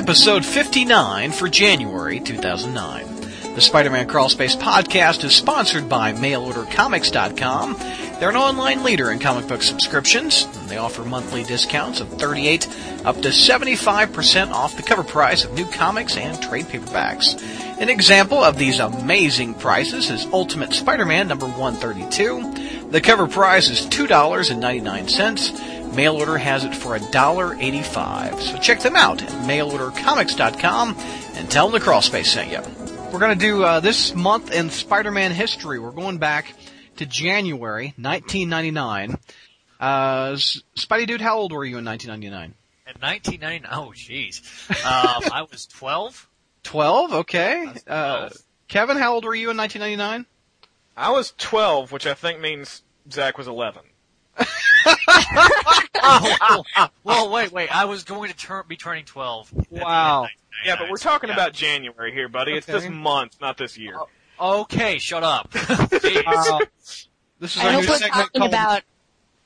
episode 59 for January 2009. The Spider-Man Crawlspace podcast is sponsored by MailOrderComics.com. They're an online leader in comic book subscriptions. They offer monthly discounts of 38 up to 75% off the cover price of new comics and trade paperbacks. An example of these amazing prices is Ultimate Spider-Man number 132. The cover price is $2.99. Mail order has it for $1.85. So check them out at mailordercomics.com and tell them the Crawlspace sent you. We're going to do uh, this month in Spider-Man history. We're going back to January 1999. Uh, Spidey Dude, how old were you in 1999? In 1999, oh jeez, um, I was 12. 12, okay. Uh, Kevin, how old were you in 1999? I was 12, which I think means Zach was 11. Oh, well, wait, wait. I was going to turn, be turning 12. Wow. Yeah, but we're talking about January here, buddy. It's this month, not this year. Okay, shut up. Jeez. Uh, this is I our new segment called, about.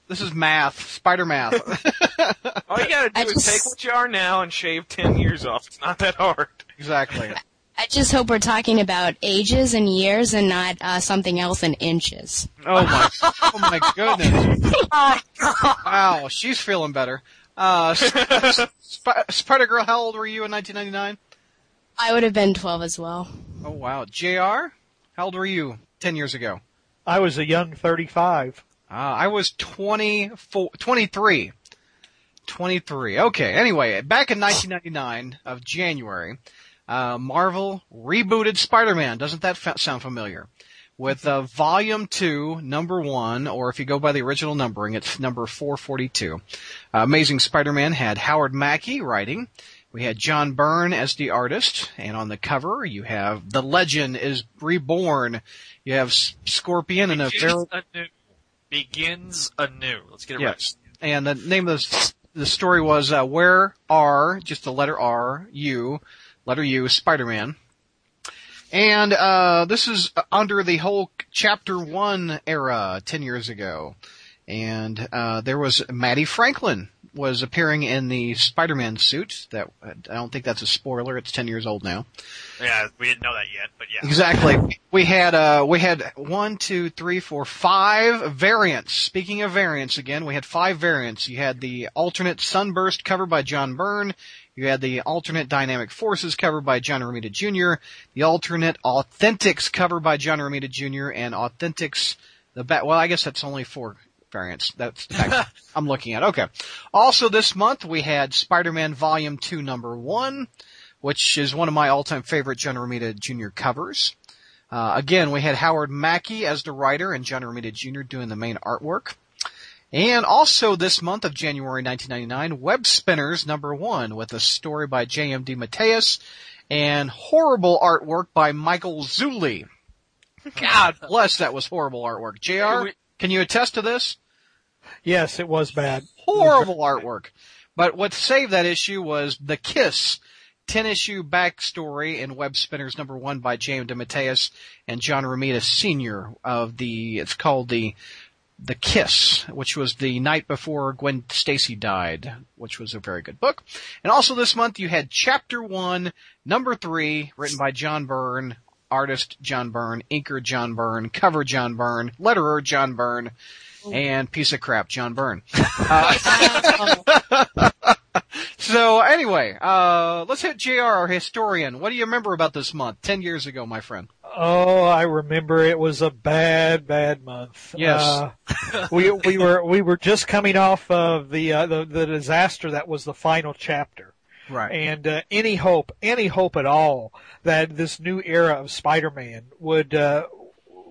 this is math, Spider Math. All you gotta do I is just- take what you are now and shave 10 years off. It's not that hard. exactly. I just hope we're talking about ages and years and not uh, something else in inches. Oh my, oh my goodness. Wow, she's feeling better. Uh, Sp- Sp- Spider Girl, how old were you in 1999? I would have been 12 as well. Oh wow. JR, how old were you 10 years ago? I was a young 35. Uh, I was 24, 23. 23. Okay. Anyway, back in 1999 of January, uh, Marvel rebooted Spider-Man. Doesn't that fa- sound familiar? With uh, Volume 2, Number 1, or if you go by the original numbering, it's number 442. Uh, Amazing Spider-Man had Howard Mackie writing. We had John Byrne as the artist, and on the cover you have The Legend is Reborn. You have Scorpion and a very Begins anew. Begins anew. Let's get it Yes. And the name of the, the story was uh, Where Are, just the letter R, U, letter U, Spider-Man. And uh, this is under the whole Chapter 1 era 10 years ago. And uh, there was Mattie Franklin was appearing in the Spider-Man suit. That I don't think that's a spoiler. It's 10 years old now. Yeah, we didn't know that yet, but yeah. Exactly. We had uh we had one, two, three, four, five variants. Speaking of variants again, we had five variants. You had the alternate Sunburst cover by John Byrne. You had the alternate Dynamic Forces covered by John Romita Jr. The alternate Authentics covered by John Romita Jr. and Authentics the back. Well, I guess that's only four variants. That's the back I'm looking at. Okay. Also this month we had Spider-Man Volume Two, Number One which is one of my all-time favorite John Romita Jr. covers. Uh, again, we had Howard Mackie as the writer and John Romita Jr. doing the main artwork. And also this month of January 1999, Web Spinners number one with a story by J.M. DeMatteis and horrible artwork by Michael Zulli. God bless, that was horrible artwork. JR, can you attest to this? Yes, it was bad. horrible artwork. But what saved that issue was The Kiss, 10 issue backstory in Web Spinners number one by James DeMatteis and John Romita Sr. of the, it's called the, The Kiss, which was the night before Gwen Stacy died, which was a very good book. And also this month you had chapter one, number three, written by John Byrne, artist John Byrne, inker John Byrne, cover John Byrne, letterer John Byrne, and piece of crap John Byrne. Uh, So anyway, uh, let's hit JR, our historian. What do you remember about this month? Ten years ago, my friend. Oh, I remember it was a bad, bad month. Yes. Uh, we we were we were just coming off of the uh, the the disaster that was the final chapter. Right. and uh, any hope, any hope at all that this new era of Spider-Man would uh,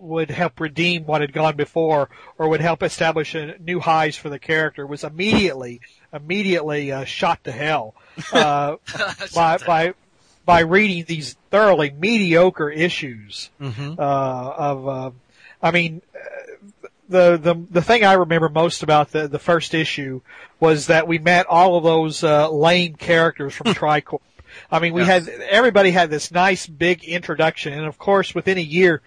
would help redeem what had gone before, or would help establish a new highs for the character, was immediately immediately uh, shot to hell uh, by by by reading these thoroughly mediocre issues Mm-hmm. uh, of. Uh, I mean, the the the thing I remember most about the the first issue was that we met all of those uh, lame characters from Tri-Corp. I mean, we Yes. had everybody had this nice big introduction, and of course, within a year,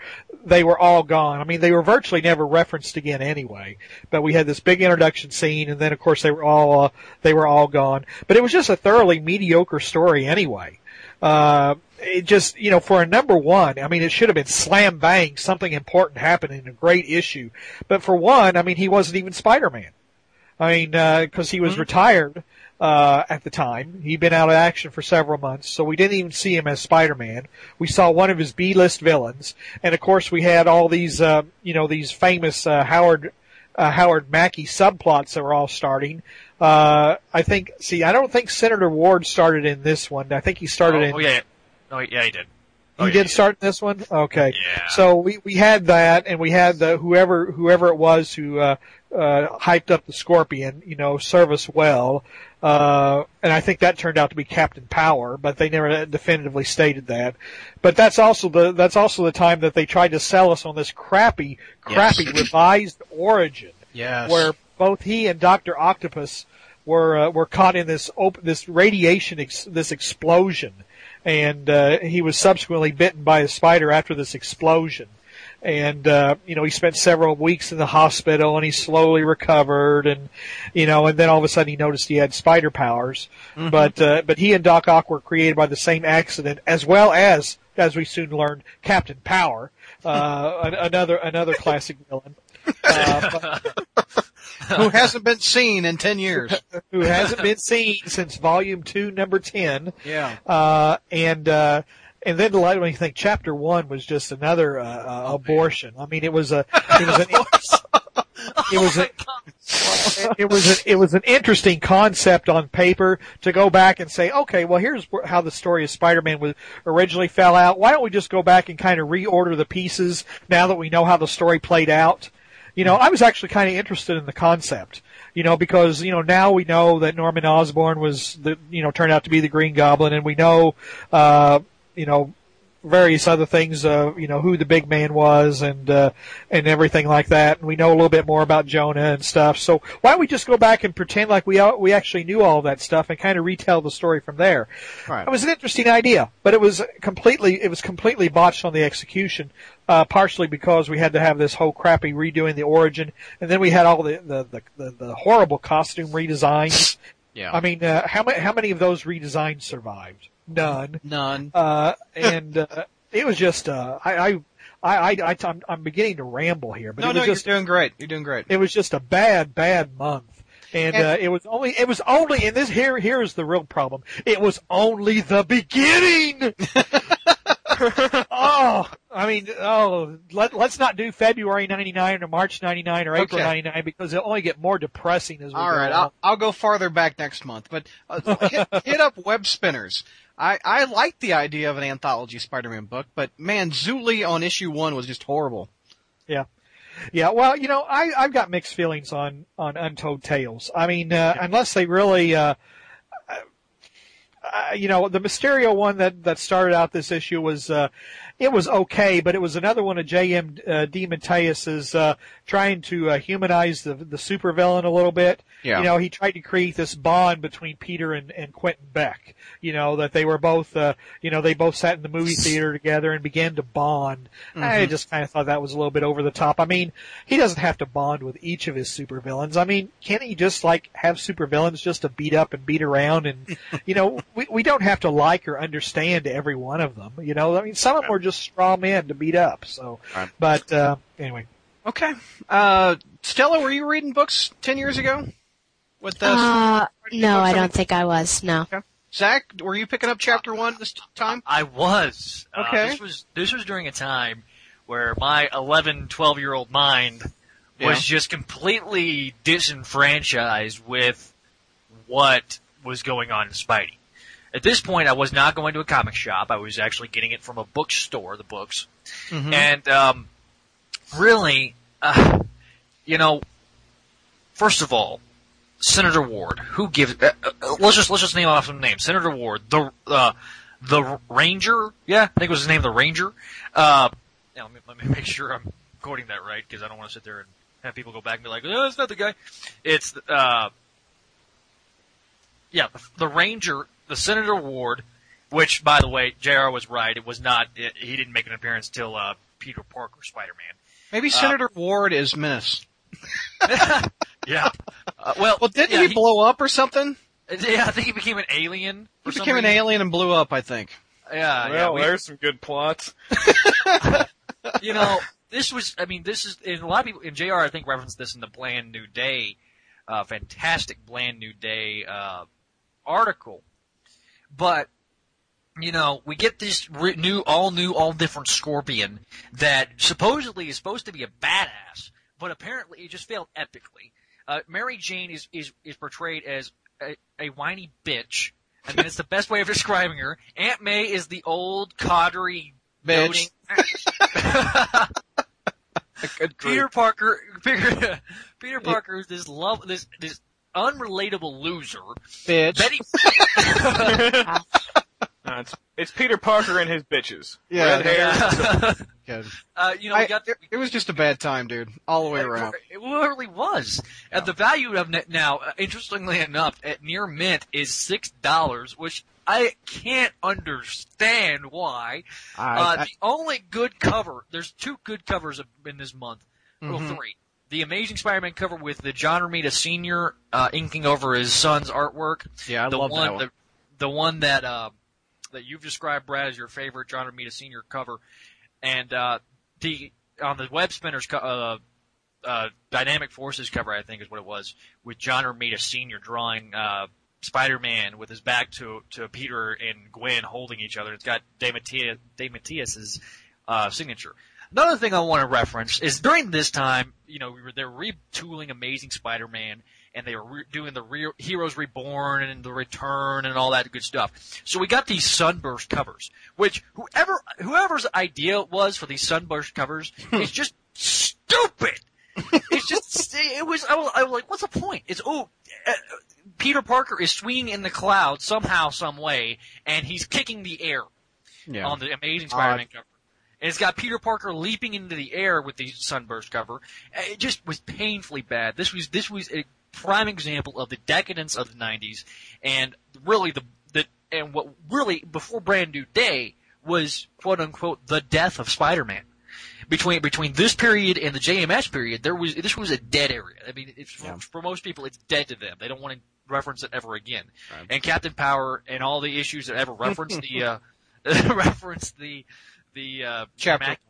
they were all gone. I mean, they were virtually never referenced again anyway. But we had this big introduction scene, and then of course they were all uh, they were all gone. But it was just a thoroughly mediocre story anyway. Uh, it just, you know, for a number one, I mean, it should have been slam bang, something important happened in a great issue. But for one, I mean, he wasn't even Spider-Man. I mean, uh 'cause he was retired, uh, at the time. He'd been out of action for several months, so we didn't even see him as Spider-Man. We saw one of his B-list villains. And of course we had all these, uh, you know, these famous, uh, Howard, uh, Howard Mackie subplots that were all starting. Uh, I think, see, I don't think Senator Ward started in this one. I think he started oh, in oh, yeah, yeah. No, yeah, he did. Oh, you yeah, did start in this one? Okay. Yeah. So we, we had that and we had the, whoever, whoever it was who, uh, uh, hyped up the Scorpion, you know, serve us well. Uh, and I think that turned out to be Captain Power, but they never definitively stated that. But that's also the, that's also the time that they tried to sell us on this crappy, crappy revised origin Yes. where both he and Doctor Octopus were uh, were caught in this op- this radiation ex- this explosion, and uh, he was subsequently bitten by a spider after this explosion. And uh, you know he spent several weeks in the hospital, and he slowly recovered, and you know, and then all of a sudden he noticed he had spider powers. But uh, but he and Doc Ock were created by the same accident, as well as as we soon learned, Captain Power, uh, another another classic villain. Uh, but- Who hasn't been seen in ten years? who hasn't been seen since volume two, number ten. Yeah. Uh, and, uh, and then the let you think chapter one was just another, uh, uh abortion. I mean, it was a, it was an, it was a, it was a, it was an interesting concept on paper to go back and say, okay, well here's how the story of Spider-Man was originally fell out. Why don't we just go back and kind of reorder the pieces now that we know how the story played out? You know, I was actually kind of interested in the concept. You know, because you know now we know that Norman Osborn was the you know turned out to be the Green Goblin, and we know uh, you know various other things, uh, you know, who the big man was and, uh, and everything like that. And we know a little bit more about Jonah and stuff. So why don't we just go back and pretend like we, we actually knew all that stuff and kind of retell the story from there? Right. It was an interesting idea, but it was completely, it was completely botched on the execution, uh, partially because we had to have this whole crappy redoing the origin, and then we had all the, the, the, the, the horrible costume redesigns. Yeah. I mean, uh, how many, how many of those redesigns survived? None. None. Uh, and, uh, it was just, uh, I, I, I, I, I I'm, I'm beginning to ramble here, but No, it no, just, you're doing great. You're doing great. it was just a bad, bad month. And, And- uh, it was only, it was only, and this here, here is the real problem. It was only the beginning! oh, I mean, oh, let, let's not do February 99 or March 99 or April Okay. 99 because it'll only get more depressing as we All go right. I'll, I'll go farther back next month, but uh, hit, hit up web spinners. I, I like the idea of an anthology Spider-Man book, but man, Zulli on issue one was just horrible. Yeah. Yeah, well, you know, I, I've got mixed feelings on, on Untold Tales. I mean, uh, unless they really, uh, you know, the Mysterio one that, that started out this issue was, uh, it was okay, but it was another one of J.M. Uh, uh, trying to, uh, humanize the, the supervillain a little bit. Yeah. You know, he tried to create this bond between Peter and, and Quentin Beck. You know, that they were both, uh, you know, they both sat in the movie theater together and began to bond. I just kind of thought that was a little bit over the top. I mean, he doesn't have to bond with each of his supervillains. I mean, can't he just like have supervillains just to beat up and beat around and, you know, we, we don't have to like or understand every one of them. You know, I mean, some of them were just straw men to beat up. So, Right. but, uh, anyway. Okay. Uh, Stella, were you reading books ten years ago? With the Uh, no, I don't think I was. No. Zach, were you picking up chapter one this time? I was. Uh, Okay. this was this was during a time where my 11, 12 year old mind Yeah. was just completely disenfranchised with what was going on in Spidey. At this point, I was not going to a comic shop. I was actually getting it from a bookstore, the books. Mhm. And, um, really, uh, you know, first of all, Senator Ward, who gives, uh, uh, let's just, let's just name off some names. Senator Ward, the, uh, the Ranger, yeah, I think it was his name, the Ranger. Uh, now let me, let me make sure I'm quoting that right, because I don't want to sit there and have people go back and be like, oh, that's not the guy. It's, uh, yeah, the, the Ranger, the Senator Ward, Which, by the way, Jr. was right. It was not. It, he didn't make an appearance till uh, Peter Parker Spider-Man. Maybe Senator Ward is Menace. Yeah. Uh, well, Well, didn't yeah, he, blow up or something? Yeah, I think he became an alien. He For some became an alien and blew up, I think. Yeah, yeah. well, we- there's some good plots. you know, this was, I mean, this is, and a lot of people, and JR, I think, referenced this in the Bland New Day, uh, fantastic Bland New Day, uh, article. But, you know, we get this new, all new, all different Scorpion that supposedly is supposed to be a badass, but apparently it just failed epically. Uh, Mary Jane is, is, is portrayed as a, a whiny bitch. I mean, it's the best way of describing her. Aunt May is the old, coddery, Bitch. Peter Parker, Peter, Peter Parker is this love, this this unrelatable loser. bitch. Betty, Uh, it's, it's Peter Parker and his bitches. Yeah, Red hair. Good. uh, you know, I- we got it, it was just a bad time, dude. All the way around. It really was. And the value of it now, uh, interestingly enough, at near mint is six dollars, which I can't understand why. I- uh, I- the only good cover, there's two good covers in this month. Well, Mhm. three. The Amazing Spider-Man cover with the John Romita Sr. Uh, inking over his son's artwork. yeah, I the love one, that one. The, the one that uh, that you've described, Brad, as your favorite John Romita Sr. cover, and uh, the on the Web Spinners co- uh, uh, Dynamic Forces cover, I think is what it was, with John Romita Sr. drawing uh, Spider-Man with his back to to Peter and Gwen holding each other. It's got DeMatteis, DeMatteis's uh, signature. Another thing I want to reference is during this time, you know, we were they're retooling Amazing Spider-Man, and they were re- doing the re- Heroes Reborn and the Return and all that good stuff. So we got these Sunburst covers, which whoever whoever's idea it was for these Sunburst covers is just stupid. it's just it was I was, I was like, what's the point? It's oh. Uh, Peter Parker is swinging in the clouds somehow, some way, and he's kicking the air yeah. on the Amazing Spider-Man cover. And it's got Peter Parker leaping into the air with the Sunburst cover. Uh, It just was painfully bad. This was this was a prime example of the decadence of the '90s, and really the the and what really before Brand New Day was quote unquote the death of Spider-Man. Between between this period and the JMS period, there was this was a dead area. I mean, it's for, Yeah. for most people, it's dead to them. They don't want to reference it ever again. Right. And Captain Power and all the issues that ever reference the uh, reference the the uh, Chapter- Mac-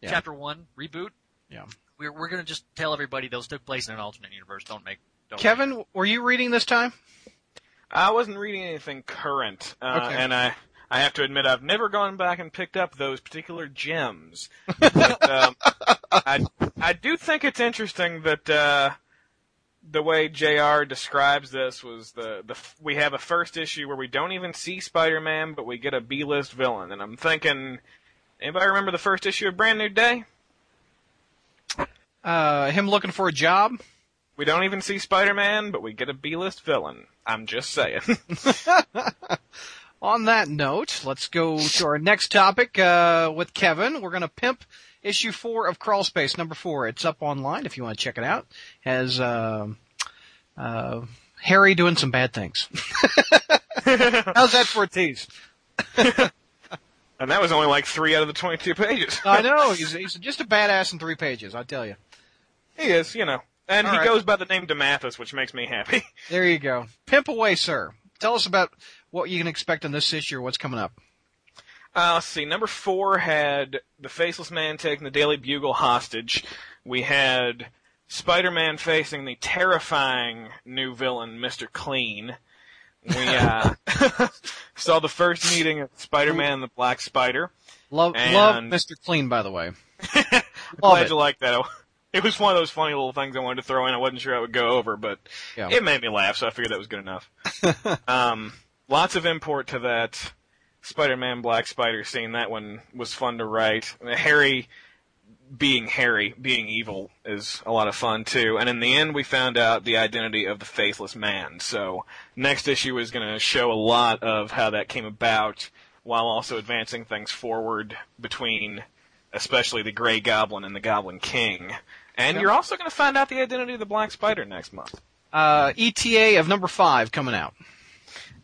yeah. chapter one reboot. Yeah. We're we're gonna just tell everybody those took place in an alternate universe. Don't make don't Kevin, were you reading this time? I wasn't reading anything current, uh, Okay. and I I have to admit I've never gone back and picked up those particular gems. but um, I I do think it's interesting that uh, the way Jr. describes this was the the we have a first issue where we don't even see Spider-Man, but we get a B-list villain, and I'm thinking, anybody remember the first issue of Brand New Day? Uh, him looking for a job? We don't even see Spider-Man, but we get a B-list villain. I'm just saying. On that note, let's go to our next topic uh, with Kevin. We're going to pimp issue four of Crawl Space, number four. It's up online if you want to check it out. Has uh, uh, Harry doing some bad things. How's that for a tease? And that was only like three out of the 22 pages. I know he's he's just a badass in three pages. I tell you. He is, you know. And All he right. goes by the name DeMatteis, which makes me happy. There you go. Pimp away, sir. Tell us about what you can expect in this issue or what's coming up. Uh, let's see. Number four had the Faceless Man taking the Daily Bugle hostage. We had Spider-Man facing the terrifying new villain, Mr. Clean. We uh, saw the first meeting of Spider-Man and the Black Spider. Love, And- love Mr. Clean, by the way. Glad it. you liked that. It was one of those funny little things I wanted to throw in. I wasn't sure I would go over, but Yeah. it made me laugh, so I figured that was good enough. um, lots of import to that Spider-Man Black Spider scene. That one was fun to write. Harry being Harry, being evil is a lot of fun too. And in the end, we found out the identity of the Faceless Man. So next issue is going to show a lot of how that came about, while also advancing things forward between, especially the Gray Goblin and the Goblin King. And Yep. you're also going to find out the identity of the Black Spider next month. Uh, ETA of number five coming out.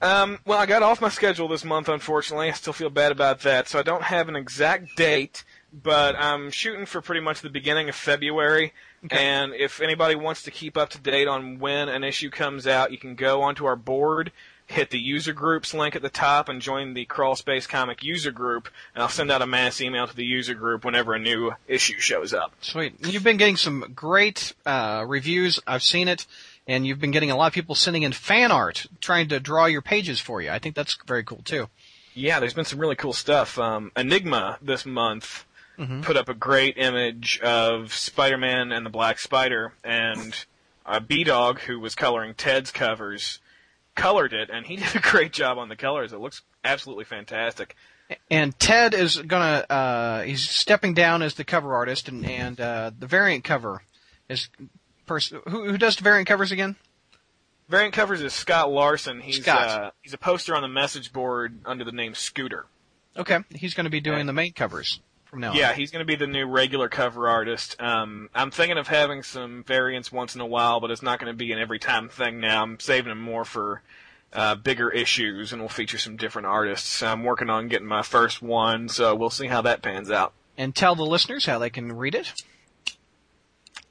Um, well, I got off my schedule this month, unfortunately. I still feel bad about that, so I don't have an exact date, but I'm shooting for pretty much the beginning of February. Okay. And if anybody wants to keep up to date on when an issue comes out, you can go onto our board, hit the user groups link at the top, and join the Crawl Space Comic user group, and I'll send out a mass email to the user group whenever a new issue shows up. Sweet. You've been getting some great uh, reviews. I've seen it, and you've been getting a lot of people sending in fan art, trying to draw your pages for you. I think that's very cool too. Yeah, there's been some really cool stuff. Um, Enigma this month put up a great image of Spider-Man and the Black Spider, and uh, B-Dog, who was coloring Ted's covers, colored it, and he did a great job on the colors. It looks absolutely fantastic. And Ted is gonna, uh, he's stepping down as the cover artist, and and uh, the variant cover is person who who does the variant covers again? Variant covers is Scott Larson. He's Scott. Uh, he's a poster on the message board under the name Scooter. Okay, he's going to be doing Yeah. the main covers from now on. Yeah, he's going to be the new regular cover artist. Um, I'm thinking of having some variants once in a while, but it's not going to be an every time thing now. I'm saving them more for uh, bigger issues, and we'll feature some different artists. I'm working on getting my first one, so we'll see how that pans out. And tell the listeners how they can read it.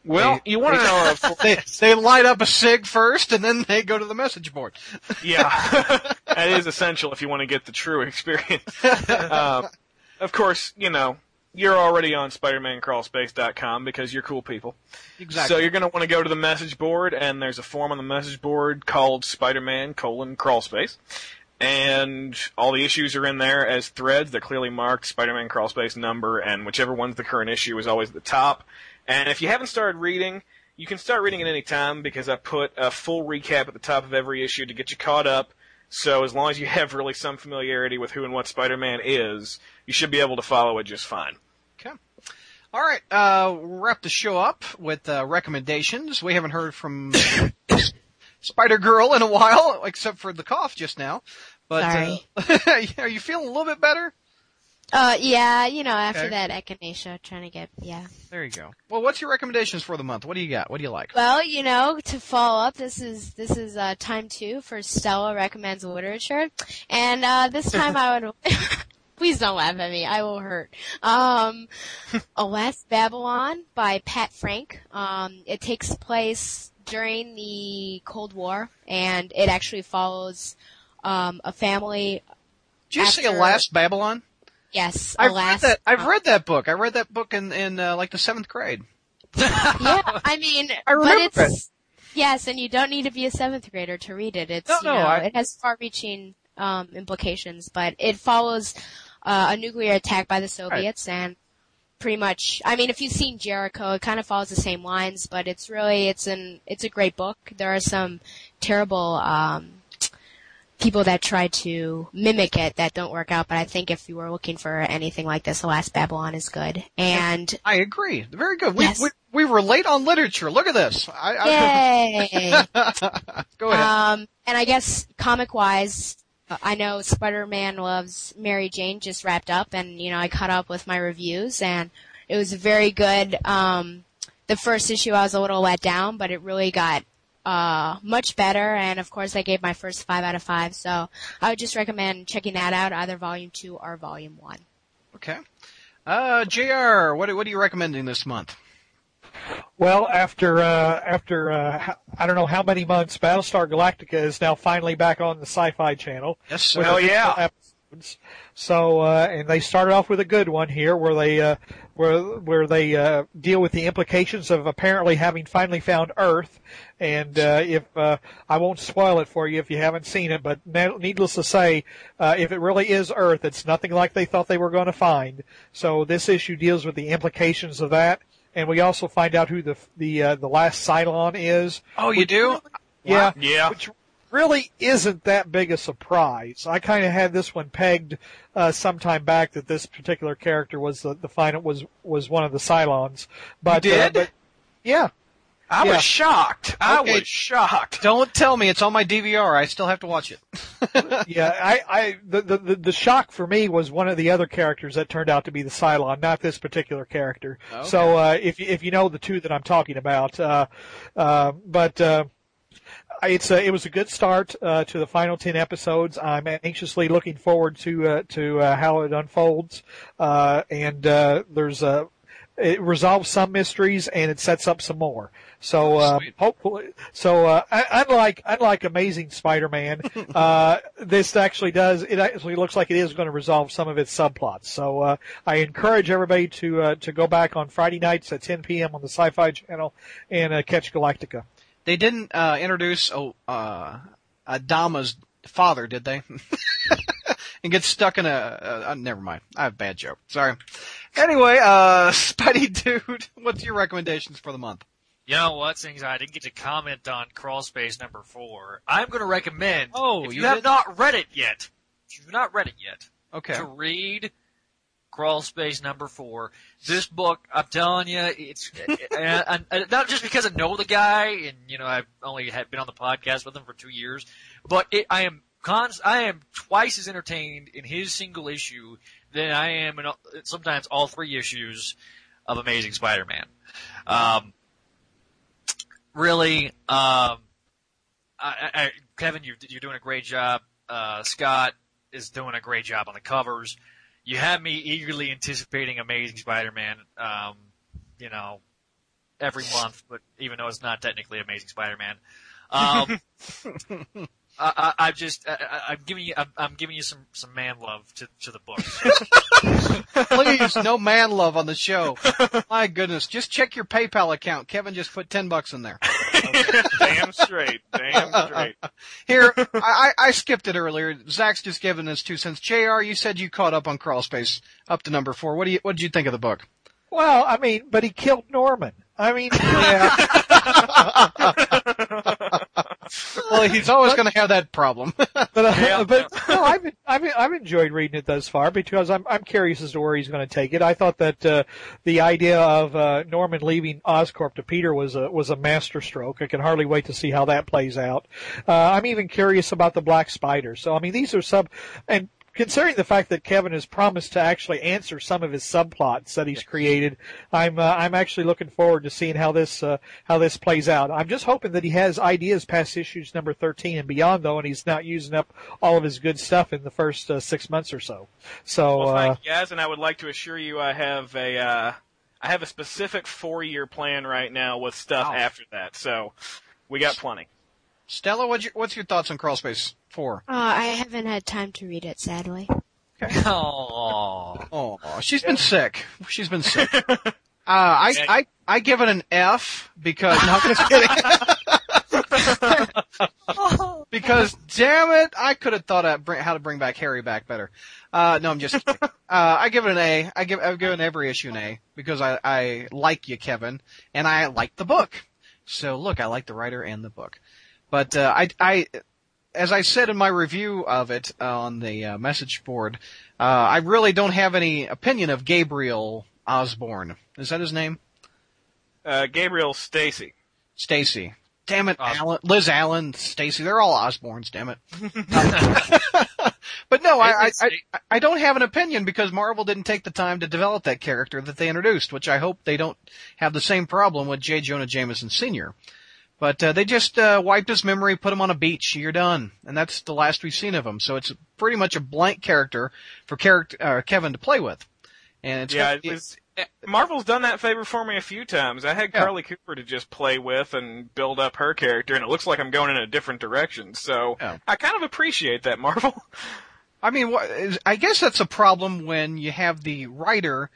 Well, They- you want to know? Of, they they light up a sig first, and then they go to the message board. yeah, that is essential if you want to get the true experience. um, of course, you know you're already on SpiderManCrawlspace.com because you're cool people. Exactly. So you're going to want to go to the message board, and there's a form on the message board called Spider-Man colon crawl space, and all the issues are in there as threads. They're clearly marked Spider-Man crawl space number, and whichever one's the current issue is always at the top. And if you haven't started reading, you can start reading at any time because I put a full recap at the top of every issue to get you caught up. So as long as you have really some familiarity with who and what Spider-Man is, you should be able to follow it just fine. Okay. All right. Uh, we'll wrap the show up with uh, recommendations. We haven't heard from Spider Girl in a while, except for the cough just now. But Sorry. Uh, are you feeling a little bit better? Uh, yeah, you know, after Okay. that echinacea, trying to get, yeah. There you go. Well, what's your recommendations for the month? What do you got? What do you like? Well, you know, to follow up, this is this is uh, time two for Stella recommends literature, and uh, this time I would. Please don't laugh at me. I will hurt. Um, Alas Babylon by Pat Frank. Um, it takes place during the Cold War, and it actually follows um, a family. Did you say after- Last Babylon? Yes, I've Alas. read that. I've read that book. I read that book in in uh, like the seventh grade. yeah, I mean, I remember but it's yes, and you don't need to be a seventh grader to read it. It's No, you no, know, I- it has far-reaching um, implications, but it follows uh, a nuclear attack by the Soviets and pretty much. I mean, if you've seen Jericho, it kind of follows the same lines, but it's really it's an it's a great book. There are some terrible. Um, People that try to mimic it that don't work out, but I think if you were looking for anything like this, The Last Babylon is good. And I agree. Very good. We Yes. we, we relate on literature. Look at this. I, I, Yay! go ahead. um, and I guess comic wise, I know Spider-Man Loves Mary Jane just wrapped up, and you know I caught up with my reviews, and it was very good. Um, the first issue I was a little let down, but it really got uh, much better, and of course I gave my first five out of five. So I would just recommend checking that out, either volume two or volume one. okay. Uh, Jr. What what are you recommending this month? Well, after uh, after uh, h- I don't know how many months, Battlestar Galactica is now finally back on the Sci-Fi Channel. Yes, sir. with Hell yeah. Episodes. So, uh, and they started off with a good one here, where they uh, where where they uh, deal with the implications of apparently having finally found Earth. And uh, if uh, I won't spoil it for you if you haven't seen it, but needless to say, uh, if it really is Earth, it's nothing like they thought they were going to find. So this issue deals with the implications of that. And we also find out who the the uh, the last Cylon is. Oh, you do? Yeah, Yeah. which really isn't that big a surprise. I kind of had this one pegged uh, some time back that this particular character was the, the final was was one of the Cylons. But You did? Uh, but yeah, I Yeah. was shocked. I Okay. was shocked. Don't tell me it's on my DVR. I still have to watch it. yeah. I, I the, the the the shock for me was one of the other characters that turned out to be the Cylon, not this particular character. Okay. So uh, if you- if you know the two that I'm talking about, uh, uh, but. Uh, it's a, it was a good start uh, to the final ten episodes. I'm anxiously looking forward to uh, to uh, how it unfolds, uh, and uh, there's a it resolves some mysteries and it sets up some more. So uh, hopefully, so uh, un- unlike unlike Amazing Spider-Man, uh, this actually does it actually looks like it is going to resolve some of its subplots. So uh, I encourage everybody to uh, to go back on Friday nights at 10 p.m. on the Sci-Fi Channel and uh, catch Galactica. They didn't uh, introduce oh, uh, Adama's father, did they? and get stuck in a. Uh, uh, never mind. I have a bad joke. Sorry. Anyway, uh, Spidey dude, what's your recommendations for the month? You know what? Since I didn't get to comment on Crawl Space number four, I'm going to recommend. Oh, you you, have did? not read it yet, if you've not read it yet, Okay. to read Crawl Space number four. This book, I'm telling you, it's and, and, not just because I know the guy and you know I've only had been on the podcast with him for two years, but it, I am cons- I am twice as entertained in his single issue than I am in sometimes all three issues of Amazing Spider-Man. Um, really, um, I, I, Kevin, you, you're doing a great job. Uh, Scott is doing a great job on the covers. You have me eagerly anticipating Amazing Spider-Man, um, you know, every month, but even though it's not technically Amazing Spider-Man. Um, I, I, I just, I, I- I'm giving you, I'm, I'm giving you some, some man love to, to the book. Please, no man love on the show. My goodness, just check your PayPal account. Kevin just put ten bucks in there. Damn straight. Damn straight. Here, I, I I skipped it earlier. Zach's just given us two cents. Jr., you said you caught up on Crawl Space up to number four. What do you What did you think of the book? Well, I mean, but he killed Norman. I mean, Well, he's always going to have that problem. But uh, Yeah. but no, I've I've I've enjoyed reading it thus far because I'm I'm curious as to where he's going to take it. I thought that uh, the idea of uh, Norman leaving Oscorp to Peter was a was a masterstroke. I can hardly wait to see how that plays out. Uh, I'm even curious about the Black Spider. So I mean, these are sub and. Considering the fact that Kevin has promised to actually answer some of his subplots that he's created, I'm uh, I'm actually looking forward to seeing how this uh, how this plays out. I'm just hoping that he has ideas past issues number 13 and beyond, though, and he's not using up all of his good stuff in the first uh, six months or so. So Well, uh, thank you guys, and I would like to assure you I have a uh, I have a specific four year plan right now with stuff Wow. after that. So we got plenty. Stella, what's your, what's your thoughts on Crawl Space four? Uh, I haven't had time to read it, sadly. oh, Oh, she's been sick. She's been sick. Uh, I, I, I give it an F because, no, I'm just kidding. because, damn it, I could have thought of how to bring back Harry back better. Uh, no, I'm just kidding. Uh, I give it an A. I give, I've given every issue an A because I, I like you, Kevin, and I like the book. So look, I like the writer and the book. But, uh, I, I, as I said in my review of it uh, on the uh, message board, uh, I really don't have any opinion of Gabriel Osborn. Is that his name? Uh, Gabriel Stacy. Stacy. Damn it, Os- Allen, Liz Allen, Stacy. They're all Osborns. Damn it. but no, I, I, I, I don't have an opinion because Marvel didn't take the time to develop that character that they introduced, which I hope they don't have the same problem with J. Jonah Jameson Sr. But uh, they just uh, wiped his memory, put him on a beach. You're done, and that's the last we've seen of him. So it's pretty much a blank character for character uh, Kevin to play with. And it's Yeah, was. Marvel's done that favor for me a few times. I had Yeah. Carlie Cooper to just play with and build up her character, and it looks like I'm going in a different direction. So Yeah. I kind of appreciate that, Marvel. I mean, I guess that's a problem when you have the writer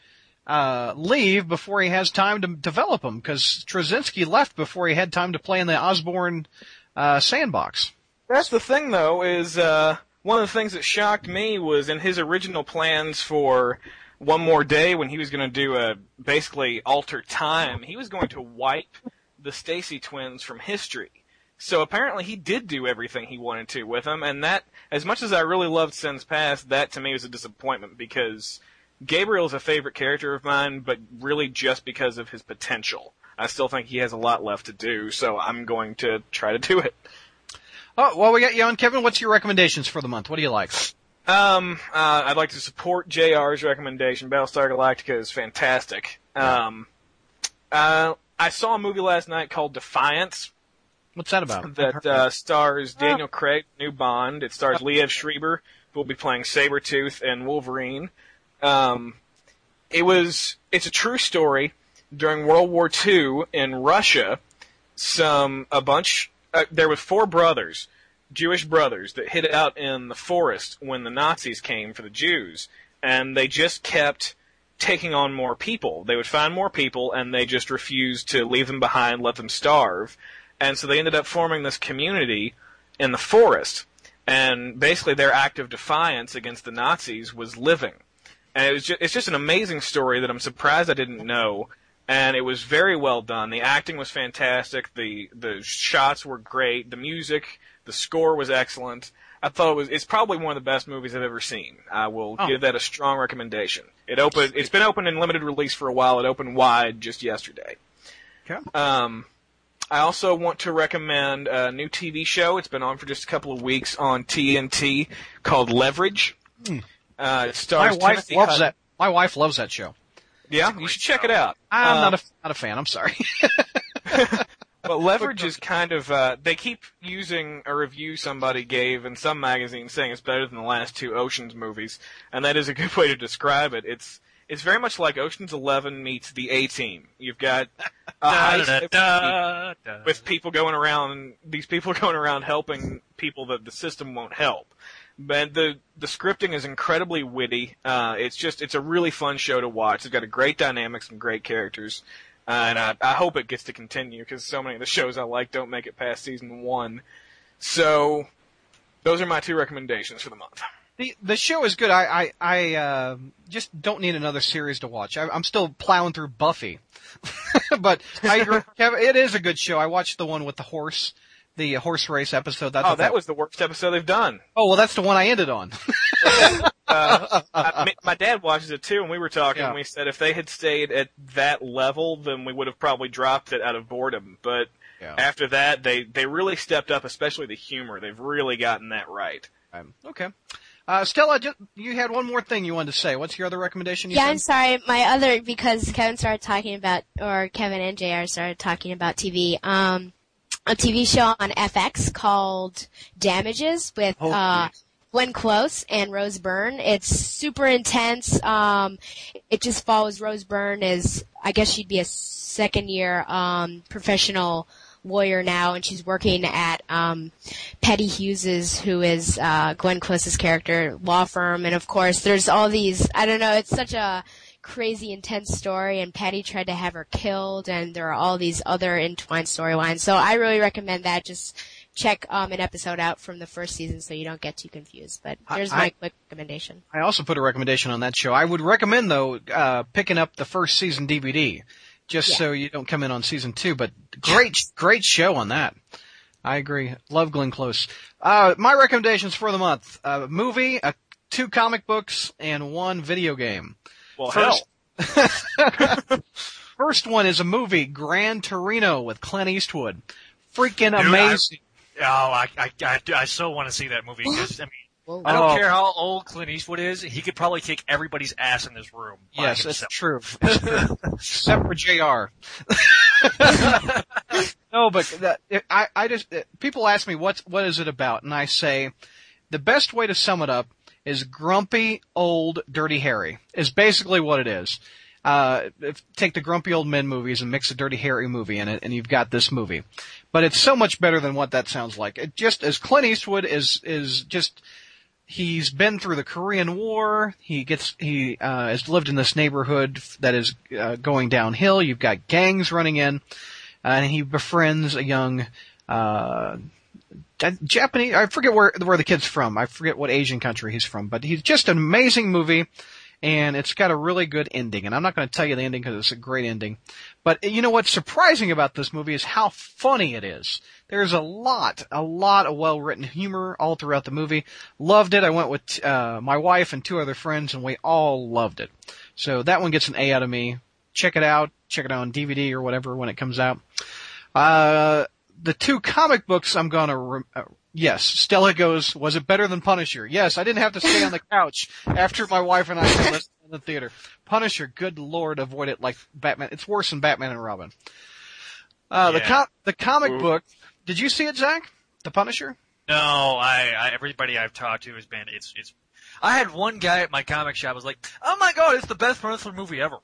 uh, leave before he has time to develop them, because Straczynski left before he had time to play in the Osborn uh, sandbox. That's the thing, though, is uh, one of the things that shocked me was in his original plans for One More Day, when he was going to do a basically alter time, he was going to wipe the Stacy twins from history. So apparently he did do everything he wanted to with them, and that, as much as I really loved Sins Past, that to me was a disappointment because Gabriel's a favorite character of mine, but really just because of his potential. I still think he has a lot left to do, so I'm going to try to do it. Oh, well, we got you on, Kevin. What's your recommendations for the month? What do you like? Um, uh, I'd like to support JR's recommendation. Battlestar Galactica is fantastic. Um, uh, I saw a movie last night called Defiance. What's that about? that uh, stars Daniel Craig, new Bond. It stars Liev Schreiber, who will be playing Sabretooth and Wolverine. Um, it was it's a true story. During World War II in Russia, some a bunch uh, there were four brothers, Jewish brothers, that hid out in the forest when the Nazis came for the Jews, and they just kept taking on more people. They would find more people, and they just refused to leave them behind, let them starve, and so they ended up forming this community in the forest. And basically, their act of defiance against the Nazis was living. And it was just, it's just an amazing story that I'm surprised I didn't know. And it was very well done. The acting was fantastic. The the shots were great. The music, the score was excellent. I thought it was it's probably one of the best movies I've ever seen. I will Oh. give that a strong recommendation. It opened it's been open in limited release for a while. It opened wide just yesterday. Okay. Um I also want to recommend a new TV show. It's been on for just a couple of weeks on TNT called Leverage. Uh, it. My wife Timothy loves that. My wife loves that show. Yeah, you should check it out. I'm Uh, not a not a fan. I'm sorry. But leverage is kind of uh, they keep using a review somebody gave in some magazine saying it's better than the last two Oceans movies, and that is a good way to describe it. It's it's very much like Ocean's Eleven meets the A Team. You've got da, da, da. with people going around. These people going around helping people that the system won't help. But the the scripting is incredibly witty. Uh, it's just it's a really fun show to watch. It's got a great dynamic, some great characters, uh, and I, I hope it gets to continue because so many of the shows I like don't make it past season one. So those are my two recommendations for the month. The the show is good. I I, I uh, just don't need another series to watch. I, I'm still plowing through Buffy, but I agree. It is a good show. I watched the one with the horse, the horse race episode. That's Oh, that was the worst episode they've done. Oh well, that's the one I ended on. Uh, I, my dad watches it too, and we were talking. Yeah. and We said if they had stayed at that level, then we would have probably dropped it out of boredom. But Yeah. after that, they they really stepped up, especially the humor. They've really gotten that right. Um, okay. Uh, Stella, you had one more thing you wanted to say. What's your other recommendation? You Yeah, said? I'm sorry. My other because Kevin started talking about, or Kevin and Jr. started talking about TV. Um, a TV show on FX called Damages with Oh, uh, Glenn Close and Rose Byrne. It's super intense. Um, it just follows Rose Byrne as I guess she'd be a second year um, professional lawyer now, and she's working at um, Patty Hewes's, who is uh, Glenn Close's character, law firm, and of course, there's all these. I don't know. It's such a crazy, intense story, and Patty tried to have her killed, and there are all these other entwined storylines. So I really recommend that. Just check um, an episode out from the first season so you don't get too confused. But there's I- my quick recommendation. I also put a recommendation on that show. I would recommend though uh, picking up the first season DVD, just Yeah. so you don't come in on season two. But great, great show on that. I agree. Love Glenn Close. Uh, my recommendations for the month: a movie, uh, two comic books, and one video game. Well, First- hell, First one is a movie, Gran Torino with Clint Eastwood. Freaking I- amazing. Oh, I, I, I, I so want to see that movie because I mean, Whoa. I don't Oh. care how old Clint Eastwood is. He could probably kick everybody's ass in this room. Yes, it's himself. true. It's true. Except for Jr. no, but that, I, I just people ask me what's what is it about, and I say the best way to sum it up is grumpy old Dirty Harry is basically what it is. Uh, if, take the grumpy old men movies and mix a Dirty Harry movie in it, and you've got this movie. But it's so much better than what that sounds like. It just as Clint Eastwood is is just he's been through the Korean War. He gets he uh, has lived in this neighborhood that is uh, going downhill. You've got gangs running in, and he befriends a young uh, Japanese. I forget where where the kid's from. I forget what Asian country he's from. But he's just an amazing movie. And it's got a really good ending, and I'm not going to tell you the ending because it's a great ending. But you know what's surprising about this movie is how funny it is. There's a lot, a lot of well-written humor all throughout the movie. Loved it. I went with uh, my wife and two other friends, and we all loved it. So that one gets an A out of me. Check it out. Check it out on DVD or whatever when it comes out. Uh, the two comic books I'm gonna. Re- uh, yes, Stella goes. Was it better than Punisher? Yes, I didn't have to stay on the couch after my wife and I this in the theater. Punisher, good lord, avoid it like Batman. It's worse than Batman and Robin. Uh, the Yeah. com- the comic Ooh. book Did you see it, Zach? The Punisher? No, I, I everybody I've talked to has been it's it's. I had one guy at my comic shop was like, "Oh my god, it's the best Punisher movie ever."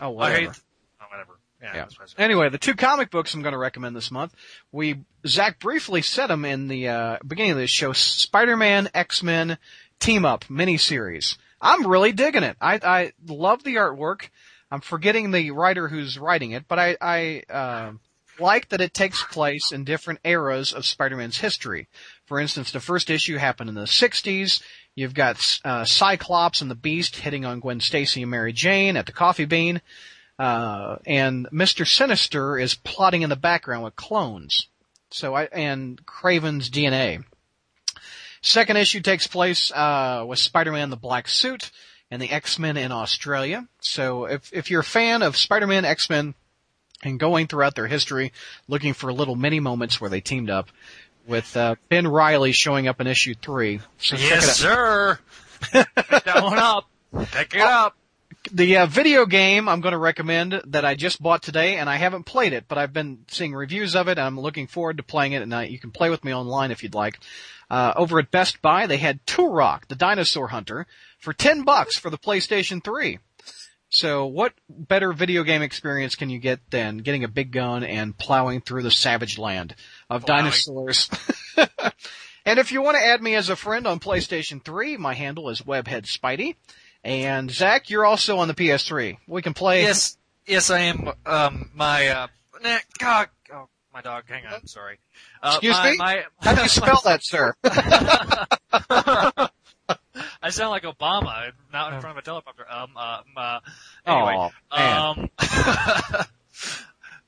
Oh, I whatever. hate. Oh, whatever. Yeah. Yeah. That's what I said. Anyway, the two comic books I'm going to recommend this month. We Zach briefly said them in the uh, beginning of this show. Spider-Man, X-Men, Team Up miniseries. I'm really digging it. I I love the artwork. I'm forgetting the writer who's writing it, but I I uh, like that it takes place in different eras of Spider-Man's history. For instance, the first issue happened in the 60s. You've got uh, Cyclops and the Beast hitting on Gwen Stacy and Mary Jane at the Coffee Bean. Uh, and Mr. Sinister is plotting in the background with clones. So I, and Kraven's DNA. Second issue takes place, uh, with Spider-Man in the Black Suit and the X-Men in Australia. So if, if you're a fan of Spider-Man, X-Men, and going throughout their history, looking for little mini moments where they teamed up, with, uh, Ben Reilly showing up in issue three. So check it out. Yes, sir. Pick that one up. Pick it up. The uh, video game I'm going to recommend that I just bought today, and I haven't played it, but I've been seeing reviews of it. And I'm looking forward to playing it, and uh, you can play with me online if you'd like. Uh, over at Best Buy, they had Turok, the Dinosaur Hunter, for ten bucks for the PlayStation 3. So, what better video game experience can you get than getting a big gun and plowing through the savage land of Plowing. dinosaurs? and if you want to add me as a friend on PlayStation 3, my handle is Webhead Spidey. And Zach, you're also on the PS3. We can play. Yes, yes, I am. Um, my uh, nah, God, oh, my dog. Hang on, sorry. Uh, Excuse my, me? My, How do you spell that, sir? I sound like Obama, not in front of a teleprompter. Um, uh, um, uh, anyway, Oh, um,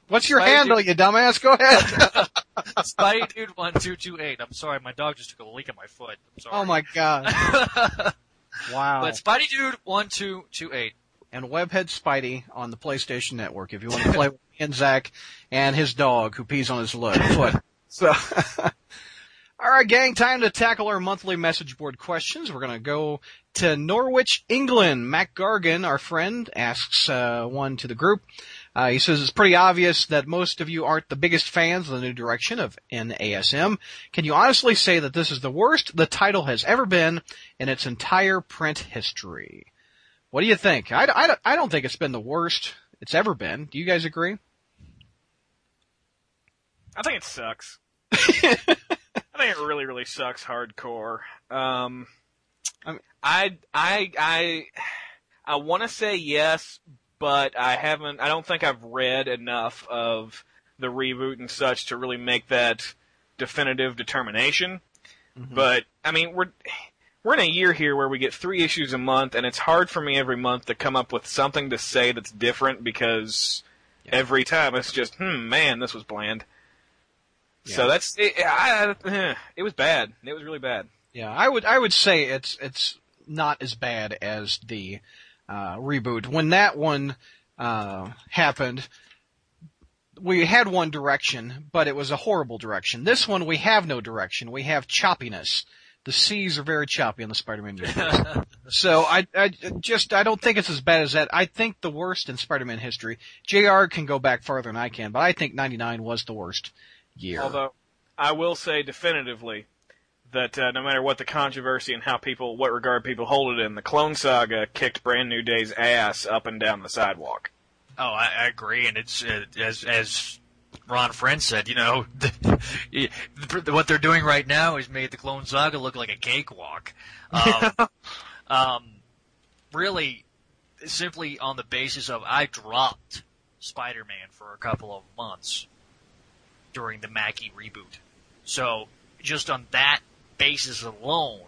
What's your Spidey- handle, you dumbass? Go ahead. Spidey Dude one two two eight. I'm sorry, my dog just took a leak at my foot. I'm sorry. oh my god. Wow. But Spidey Dude one two two eight. and Webhead Spidey on the PlayStation Network if you want to play with me and Zach and his dog who pees on his foot. So, alright gang, time to tackle our monthly message board questions. We're gonna go to Norwich, England. Mac Gargan, our friend, asks, uh, one to the group. Uh, he says it's pretty obvious that most of you aren't the biggest fans of the new direction of NASM. Can you honestly say that this is the worst the title has ever been in its entire print history? What do you think? I, I, I don't think it's been the worst it's ever been. Do you guys agree? I think it sucks. I think it really, really sucks hardcore. Um, I I, I, I, I want to say yes, but I haven't. I don't think I've read enough of the reboot and such to really make that definitive determination. But I mean, we're we're in a year here where we get three issues a month, and it's hard for me every month to come up with something to say that's different because every time it's just, hmm, man, this was bland. So that's it, I, I- it was bad. It was really bad. Yeah, I would I would say it's it's not as bad as the uh, reboot. When that one uh, happened, we had one direction, but it was a horrible direction. This one we have no direction. We have choppiness. The seas are very choppy in the Spider-Man universe. so I, I just I don't think it's as bad as that. I think the worst in Spider-Man history. Jr. can go back farther than I can, but I think '99 was the worst year. Although I will say definitively that uh, no matter what the controversy and how people, what regard people hold it in, the Clone Saga kicked Brand New Day's ass up and down the sidewalk. Oh, I, I agree, and it's uh, as as Ron Friend said, you know, what they're doing right now is made the Clone Saga look like a cakewalk. Um, um, really, simply on the basis of I dropped Spider-Man for a couple of months during the Mackie reboot, so just on that basis alone,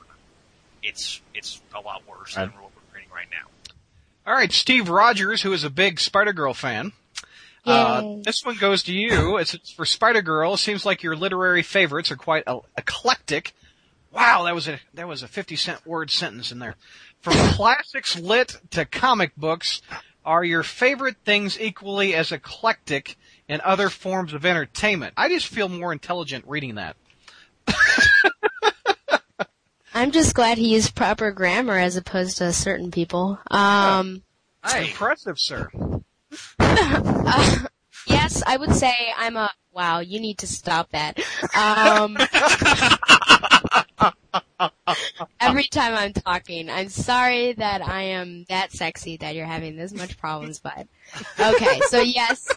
it's it's a lot worse than what we're reading right now. All right, Steve Rogers, who is a big Spider Girl fan. Uh, this one goes to you. It's, it's for Spider Girl. Seems like your literary favorites are quite eclectic. Wow, that was a that was a fifty cent word sentence in there. From classics lit to comic books, are your favorite things equally as eclectic in other forms of entertainment? I just feel more intelligent reading that. I'm just glad he used proper grammar as opposed to certain people. Um, Hey, Impressive, sir. uh, yes, I would say I'm a Wow, you need to stop that. Um, every time I'm talking, I'm sorry that I am that sexy that you're having this much problems, but okay. So yes,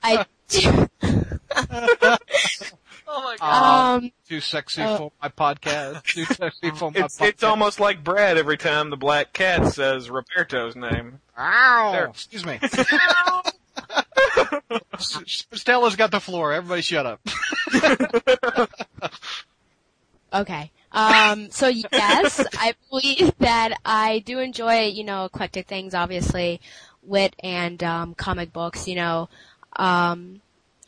I do. Oh my god. Um, Too sexy Uh, for my podcast. Too sexy for my It's podcast. it's almost like Brad every time the black cat says Roberto's name. Ow! There. Excuse me. Stella's got the floor. Everybody shut up. Okay. Um, so yes, I believe that I do enjoy, you know, eclectic things, obviously, wit and, um, comic books, you know, um,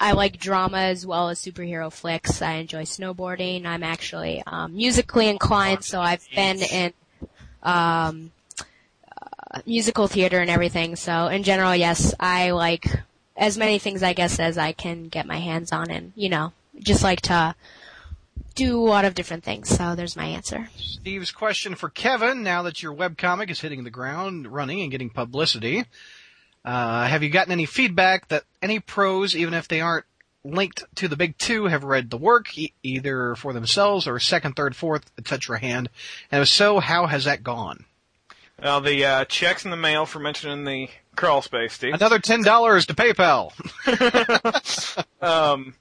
I like drama as well as superhero flicks. I enjoy snowboarding. I'm actually, um, musically inclined, so I've been in, um, uh, musical theater and everything. So in general, yes, I like as many things, I guess, as I can get my hands on and, you know, just like to, do a lot of different things. So there's my answer. Steve's question for Kevin, now that your webcomic is hitting the ground running and getting publicity, uh, have you gotten any feedback that any pros, even if they aren't linked to the big two, have read the work, e- either for themselves or second, third, fourth, etc. hand? And if so, how has that gone? Well, the uh, checks in the mail for mentioning the crawl space, Steve. Another ten dollars to PayPal. Um,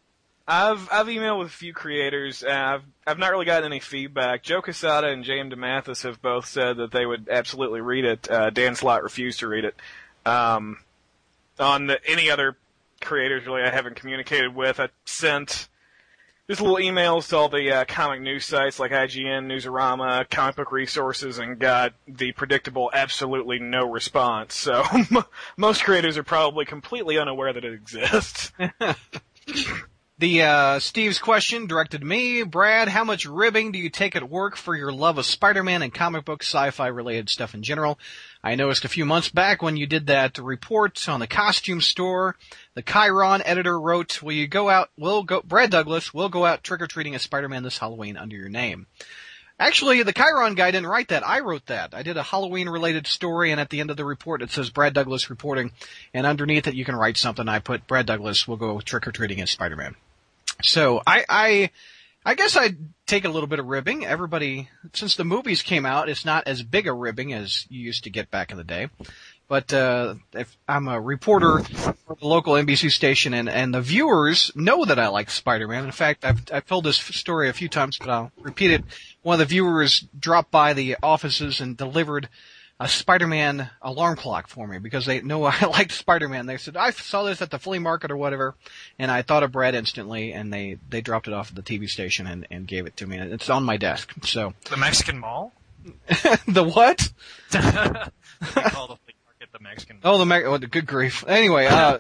I've I've emailed with a few creators. And I've I've not really gotten any feedback. Joe Quesada and J.M. DeMatteis have both said that they would absolutely read it. Uh, Dan Slott refused to read it. Um, on the, any other creators really I haven't communicated with, I sent just little emails to all the uh, comic news sites like IGN, Newsarama, Comic Book Resources, and got the predictable absolutely no response. So most creators are probably completely unaware that it exists. The uh, Steve's question directed to me, Brad. How much ribbing do you take at work for your love of Spider-Man and comic book sci-fi related stuff in general? I noticed a few months back when you did that report on the costume store, the Chiron editor wrote, "Will you go out? Will go? Brad Douglas will go out trick or treating as Spider-Man this Halloween under your name." Actually, the Chiron guy didn't write that. I wrote that. I did a Halloween related story and at the end of the report it says Brad Douglas reporting and underneath it you can write something. I put Brad Douglas will go trick or treating as Spider-Man. So I, I, I guess I'd take a little bit of ribbing. Everybody, since the movies came out, it's not as big a ribbing as you used to get back in the day. But uh, if I'm a reporter for the local NBC station, and and the viewers know that I like Spider-Man. In fact, I've I've told this story a few times, but I'll repeat it. One of the viewers dropped by the offices and delivered a Spider-Man alarm clock for me because they know I liked Spider-Man. They said I saw this at the flea market or whatever, and I thought of Brad instantly, and they they dropped it off at the TV station and and gave it to me. And it's on my desk. So The Mexican Mall? the what? they call the flea market the Mexican Mall. Oh, the Meg- oh, good grief. Anyway, uh,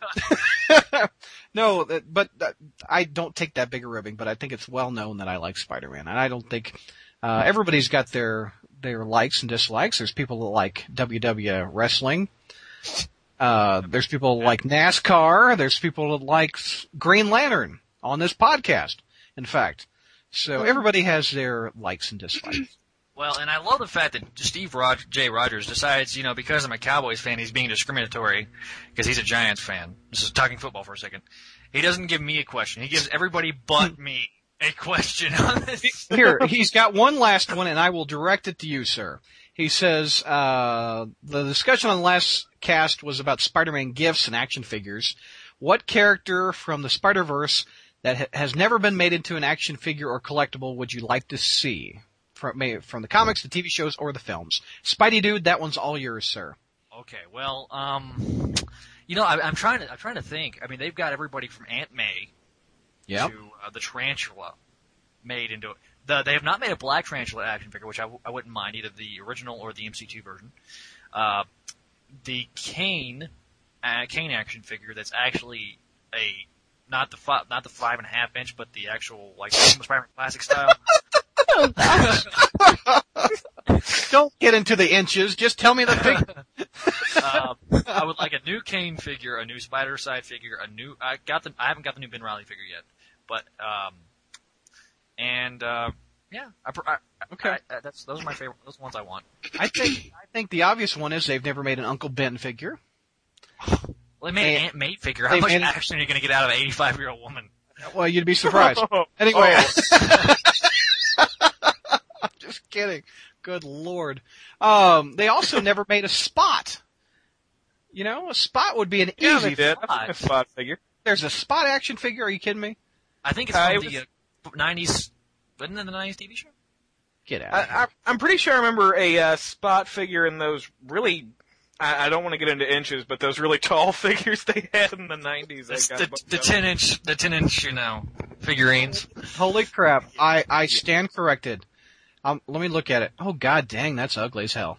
no, but uh, I don't take that big a ribbing, but I think it's well known that I like Spider-Man, and I don't think uh, everybody's got their their likes and dislikes. There's people that like WWE wrestling. Uh, there's people that like NASCAR. There's people that like Green Lantern on this podcast. In fact, so everybody has their likes and dislikes. Well, and I love the fact that Steve Rog- J. Rogers decides, you know, because I'm a Cowboys fan, he's being discriminatory because he's a Giants fan. This is talking football for a second. He doesn't give me a question. He gives everybody but me a question on this. Here, he's got one last one, and I will direct it to you, sir. He says, uh, the discussion on the last cast was about Spider-Man gifts and action figures. What character from the Spider-Verse that ha- has never been made into an action figure or collectible would you like to see? From, from the comics, the TV shows, or the films. Spidey dude, that one's all yours, sir. Okay, well, um, you know, I, I'm trying to, I'm trying to think. I mean, they've got everybody from Aunt May Yep. to uh, the Tarantula made into the. They have not made a Black Tarantula action figure, which I, w- I wouldn't mind either the original or the MC2 version. Uh, the Kaine, uh, Kaine action figure that's actually a not the five, not the five and a half inch, but the actual like Spider-Man classic style. Don't get into the inches, just tell me the figure. Um, I would like a new Kaine figure, a new Spidercide figure, a new. I got the. I haven't got the new Ben Reilly figure yet, but um, and uh, yeah, I, I, Okay. I, that's those are my favorite. Those ones I want. I think, I think the obvious one is they've never made an Uncle Ben figure. Well, they made They- an Aunt May figure. How much action are you going to get out of an 85 year old woman? Well, you'd be surprised. Oh, I'm Just kidding. Good lord. Um, they also never made a spot. You know, a spot would be an yeah, easy. they did. Spot. I've a spot figure. There's a spot action figure. Are you kidding me? I think it's Uh, from it the uh, 90s. Wasn't it the 90s TV show? Get out. I, I, I'm pretty sure I remember a uh, spot figure in those really. I, I don't want to get into inches, but those really tall figures they had in the 90s. I got the, the 10 inch, the 10 inch, you know, figurines. Holy crap! I I stand corrected. Um, let me look at it. Oh god dang, that's ugly as hell.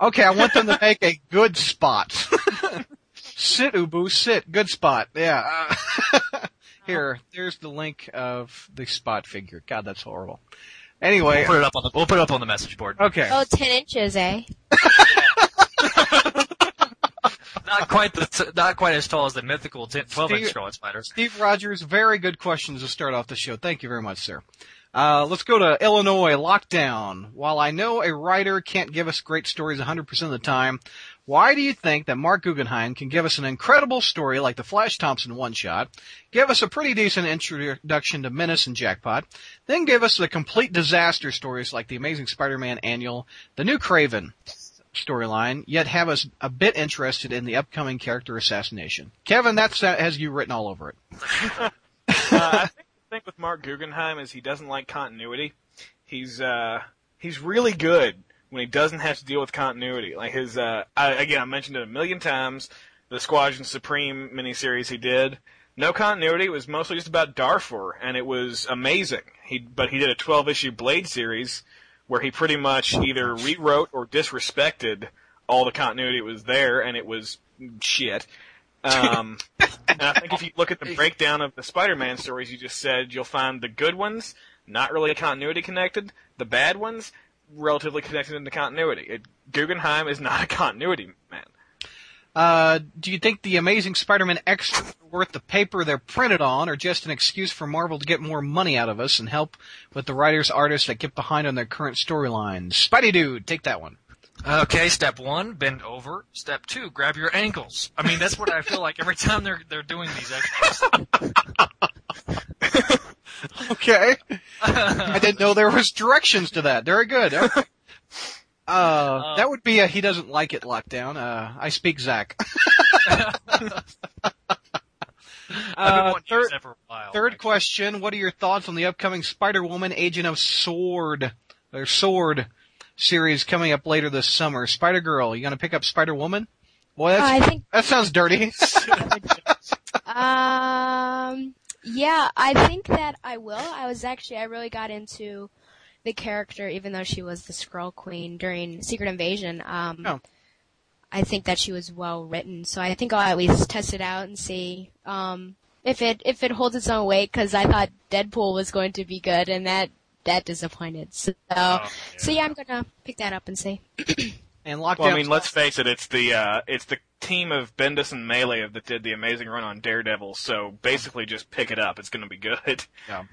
Okay, I want them to make a good spot. sit, Ubu, sit. Good spot. Yeah. Uh, here, there's the link of the spot figure. God, that's horrible. Anyway, We'll put it up on the, we'll put it up on the message board. okay. Oh, 10 inches, eh? Not quite the, not quite as tall as the mythical 10, 12 inch Steve- Scarlet Spider. Steve Rogers, very good questions to start off the show. Thank you very much, sir. Uh, let's go to Illinois lockdown. While I know a writer can't give us great stories 100% of the time, why do you think that Marc Guggenheim can give us an incredible story like the Flash Thompson one shot, give us a pretty decent introduction to Menace and Jackpot, then give us the complete disaster stories like the Amazing Spider-Man annual, the new Kraven storyline, yet have us a bit interested in the upcoming character assassination? Kevin, that's that has you written all over it. uh, I think thing with Marc Guggenheim is he doesn't like continuity. He's uh, he's really good when he doesn't have to deal with continuity. Like his uh, I, again, I mentioned it a million times. The Squadron Supreme miniseries he did, no continuity. It was mostly just about Darfur, and it was amazing. He but he did a 12 issue Blade series where he pretty much either rewrote or disrespected all the continuity that was there, and it was shit. Um, and I think if you look at the breakdown of the Spider-Man stories you just said, you'll find the good ones not really continuity connected, the bad ones relatively connected into continuity. It, Guggenheim is not a continuity man. Uh, do you think the Amazing Spider-Man extra are worth the paper they're printed on, or just an excuse for Marvel to get more money out of us and help with the writers, artists that get behind on their current storylines? Spidey dude, take that one. Okay, step one, bend over. Step two, grab your ankles. I mean, that's what I feel like every time they're they're doing these extras. Okay. I didn't know there was directions to that. Very good. Okay. Uh, that would be a he doesn't like it lockdown. Uh, I speak Zach. Uh, wanting to use third, while. third actually. question, what are your thoughts on the upcoming Spider-Woman Agent of Sword, or Sword series coming up later this summer? Spider-Girl, you gonna pick up Spider-Woman? Boy, that's, I think, that sounds dirty. um, yeah, I think that I will. I was actually, I really got into the character, even though she was the Skrull Queen during Secret Invasion. Um, Oh. I think that she was well written, so I think I'll at least test it out and see, um, if it, if it holds its own weight, cause I thought Deadpool was going to be good, and that, that disappointed. So, Oh, so yeah, I'm gonna pick that up and see. and lockdown. Well, I mean, let's face it, it's the uh, it's the team of Bendis and Maleev that did the amazing run on Daredevil. So basically, just pick it up. It's going to be good.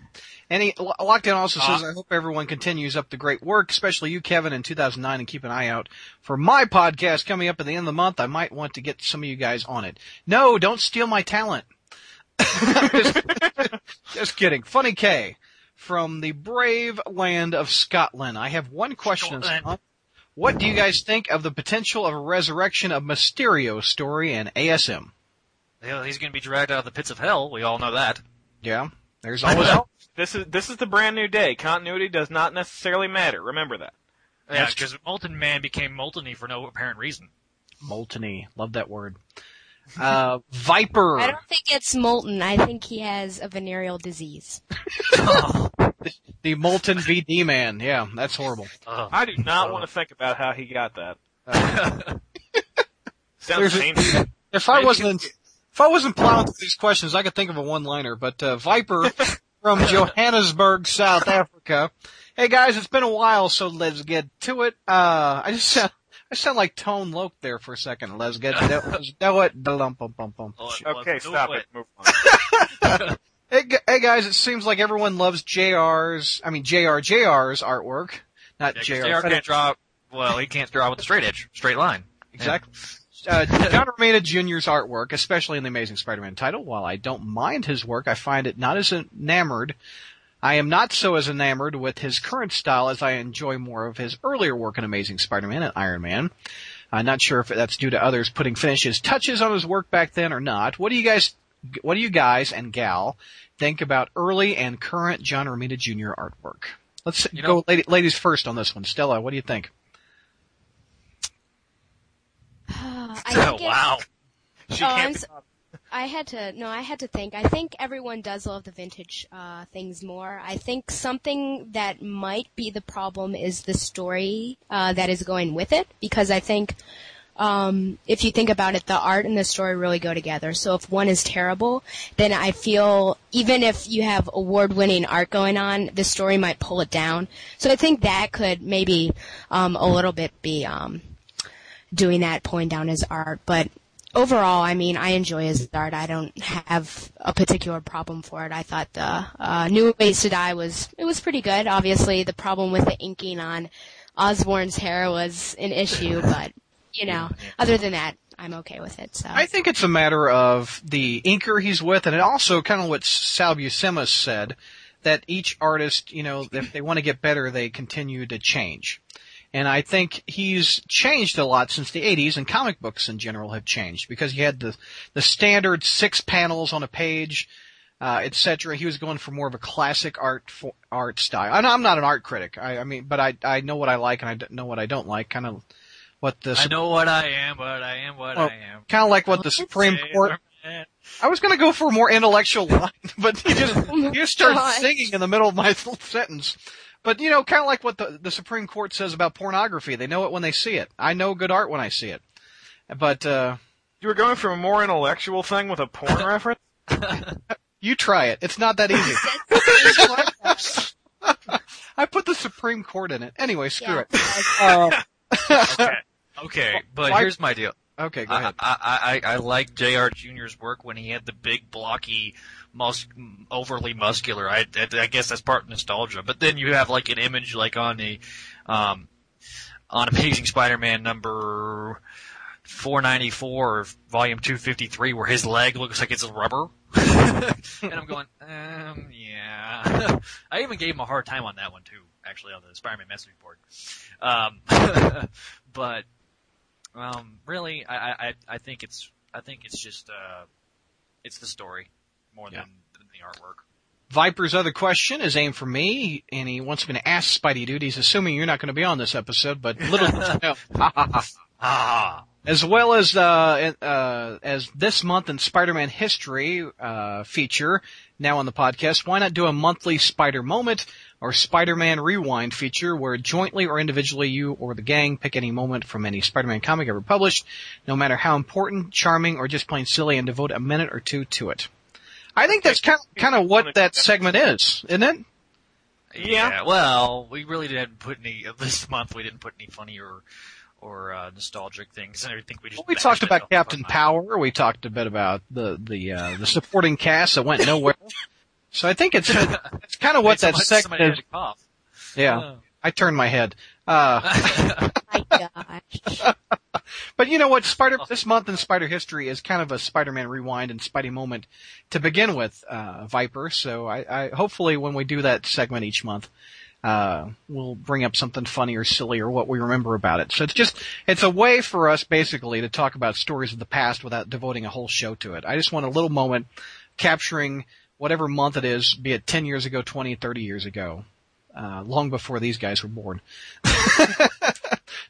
Any Lo- lockdown also Uh, says, "I hope everyone continues up the great work, especially you, Kevin, in 2009, and keep an eye out for my podcast coming up at the end of the month. I might want to get some of you guys on it. No, don't steal my talent. just, just kidding. Funny K from the brave land of Scotland. I have one question. What do you guys think of the potential of a resurrection of Mysterio story in ASM? Yeah, He's going to be dragged out of the pits of hell. We all know that. Yeah, there's always Well, this is this is the brand new day. Continuity does not necessarily matter. Remember that. Yeah, That's because Molten Man became Molteny for no apparent reason. molteny. Love that word. Uh, Viper. I don't think it's molten. I think he has a venereal disease. The molten VD man. Yeah, that's horrible. Ugh. I do not Uh. want to think about how he got that. There's Sounds painful. If I wasn't, if I wasn't plowing through these questions, I could think of a one-liner. But uh, Viper from Johannesburg, South Africa. Hey guys, it's been a while, so let's get to it. Uh, I just sound, I sound like Tone Loc there for a second. Let's get to it. Let's do it. Dum, bum, bum, bum. Okay, let's stop it. Move on. Hey, hey guys, it seems like everyone loves JR's, I mean JR JR's artwork. Not Yeah, 'cause JR. JR can't draw. Well, he can't draw with a straight edge, straight line. Exactly. uh, John Romita Jr.'s artwork, especially in the Amazing Spider-Man title, while I don't mind his work, I find it not as enamored. I am not so as enamored with his current style as I enjoy more of his earlier work in Amazing Spider-Man and Iron Man. I'm not sure if that's due to others putting finishes touches on his work back then or not. What do you guys, what do you guys and gal think about early and current John Romita Jr. artwork? Let's You go know- lady, ladies first on this one. Stella, what do you think? I Oh, think it- wow. She Oh, can't I'm be s- I had to no, I had to think. I think everyone does love the vintage uh, things more. I think something that might be the problem is the story uh, that is going with it, because I think um, if you think about it, the art and the story really go together. So if one is terrible, then I feel even if you have award-winning art going on, the story might pull it down. So I think that could maybe um, a little bit be um, doing that, pulling down his art. But overall, I mean, I enjoy his art. I don't have a particular problem for it. I thought the uh, New Ways to Die was it was pretty good. Obviously, the problem with the inking on Osborn's hair was an issue, but you know, other than that, I'm okay with it. So I think it's a matter of the inker he's with, and it also kind of what Sal Buscema said, that each artist, you know, if they want to get better, they continue to change. And I think he's changed a lot since the 80s, and comic books in general have changed because you had the the standard six panels on a page, uh, etc. He was going for more of a classic art fo- art style. And I'm not an art critic. I, I mean, but I I know what I like and I know what I don't like. Kind of what the I know what I am, but I am what Oh, I am. kind of like what the Supreme Court I was gonna go for a more intellectual line, but you just you start gosh. singing in the middle of my sentence. But you know, kind of like what the the Supreme Court says about pornography. They know it when they see it. I know good art when I see it. But uh You were going for a more intellectual thing with a porn reference? you try it. It's not that easy. I put the Supreme Court in it. Anyway, screw yeah. it. Uh, okay. Okay, but here's my deal. Okay, go I, ahead. I, I, I like Jr. Jr.'s work when he had the big, blocky, mus- overly muscular. I, I, I guess that's part nostalgia. But then you have like an image like on the, um, on Amazing Spider-Man number 494 or volume 253 where his leg looks like it's rubber. and I'm going, um, yeah. I even gave him a hard time on that one too, actually, on the Spider-Man message board. Um, but, um, really, I, I, I think it's, I think it's just, uh, it's the story more Yeah. than, than the artwork. Viper's other question is aimed for me, and he wants me to ask Spidey Dude. He's assuming you're not going to be on this episode, but little. Ah, as well as uh, uh, as this month in Spider-Man history uh, feature now on the podcast. Why not do a monthly Spider moment or Spider-Man rewind feature where jointly or individually you or the gang pick any moment from any Spider-Man comic ever published, no matter how important, charming, or just plain silly, and devote a minute or two to it. I think that's kind of, kind of what that segment is, isn't it? Yeah. Well, we really didn't put any this month. We didn't put any funny or or uh, nostalgic things. And I think we just Well, we talked about. Captain Power. We talked a bit about the the uh, the supporting cast that went nowhere. So I think it's it's kind of what that Somebody- segment somebody is. to cough. Yeah, I turned my head. Uh, my gosh. but you know what? Spider this month in Spider history is kind of a Spider-Man rewind and Spidey moment to begin with, uh, Viper. So I, I hopefully when we do that segment each month, uh, we'll bring up something funny or silly or what we remember about it. So it's just it's a way for us basically to talk about stories of the past without devoting a whole show to it. I just want a little moment capturing whatever month it is, be it 10 years ago, 20, 30 years ago, uh, long before these guys were born.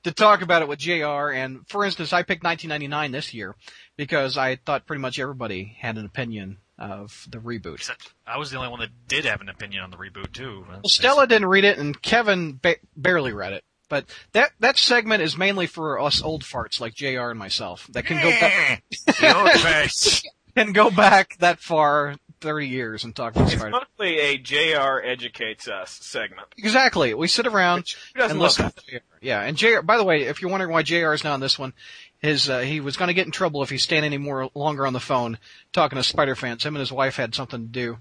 to talk about it with JR. And for instance, I picked 1999 this year because I thought pretty much everybody had an opinion of the reboot. Except I was the only one that did have an opinion on the reboot too. Well, Stella didn't read it, and Kevin ba- barely read it. But that that segment is mainly for us old farts like Jr. and myself that can go back, Your face. can go back that far, thirty years, and talk about It's Spider. mostly a JR educates us segment. Exactly. We sit around and listen to JR. Yeah, and JR. By the way, if you're wondering why JR is not on this one, his uh, he was going to get in trouble if he stayed any more longer on the phone talking to Spider fans. Him and his wife had something to do.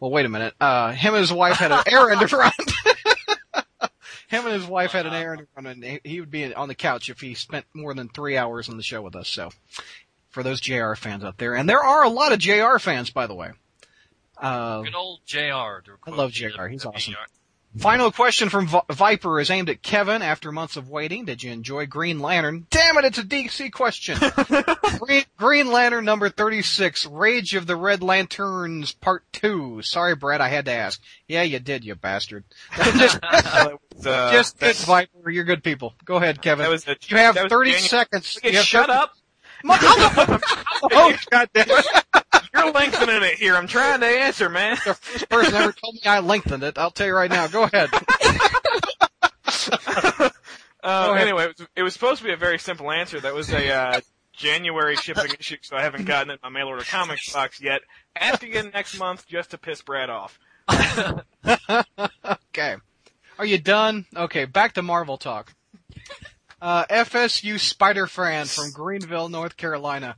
Well, wait a minute. Uh, him and his wife had an errand to run. him and his wife had an errand to run, and he- would be on the couch if he spent more than three hours on the show with us. So, for those JR fans out there, and there are a lot of JR fans, by the way. Uh, Good old JR. I love JR. He's awesome. Final question from Vi- Viper is aimed at Kevin after months of waiting. Did you enjoy Green Lantern? Damn it, it's a DC question. Green, Green Lantern number 36, Rage of the Red Lanterns part 2. Sorry, Brett, I had to ask. Yeah, you did, you bastard. just, Uh, just good, Viper. You're good people. Go ahead, Kevin. was a, you have 30 January- seconds. Okay, You have shut 30 up. oh, God damn it. You're lengthening it here. I'm trying to answer, man. The first person ever told me I lengthened it. I'll tell you right now. Go ahead. Uh, ahead. anyway, it was, it was supposed to be a very simple answer. That was a uh, January shipping issue, so I haven't gotten it in my mail order comics box yet. Ask again next month just to piss Brad off. Okay. Are you done? Okay, back to Marvel talk. Uh, FSU Spider Fran from Greenville, North Carolina.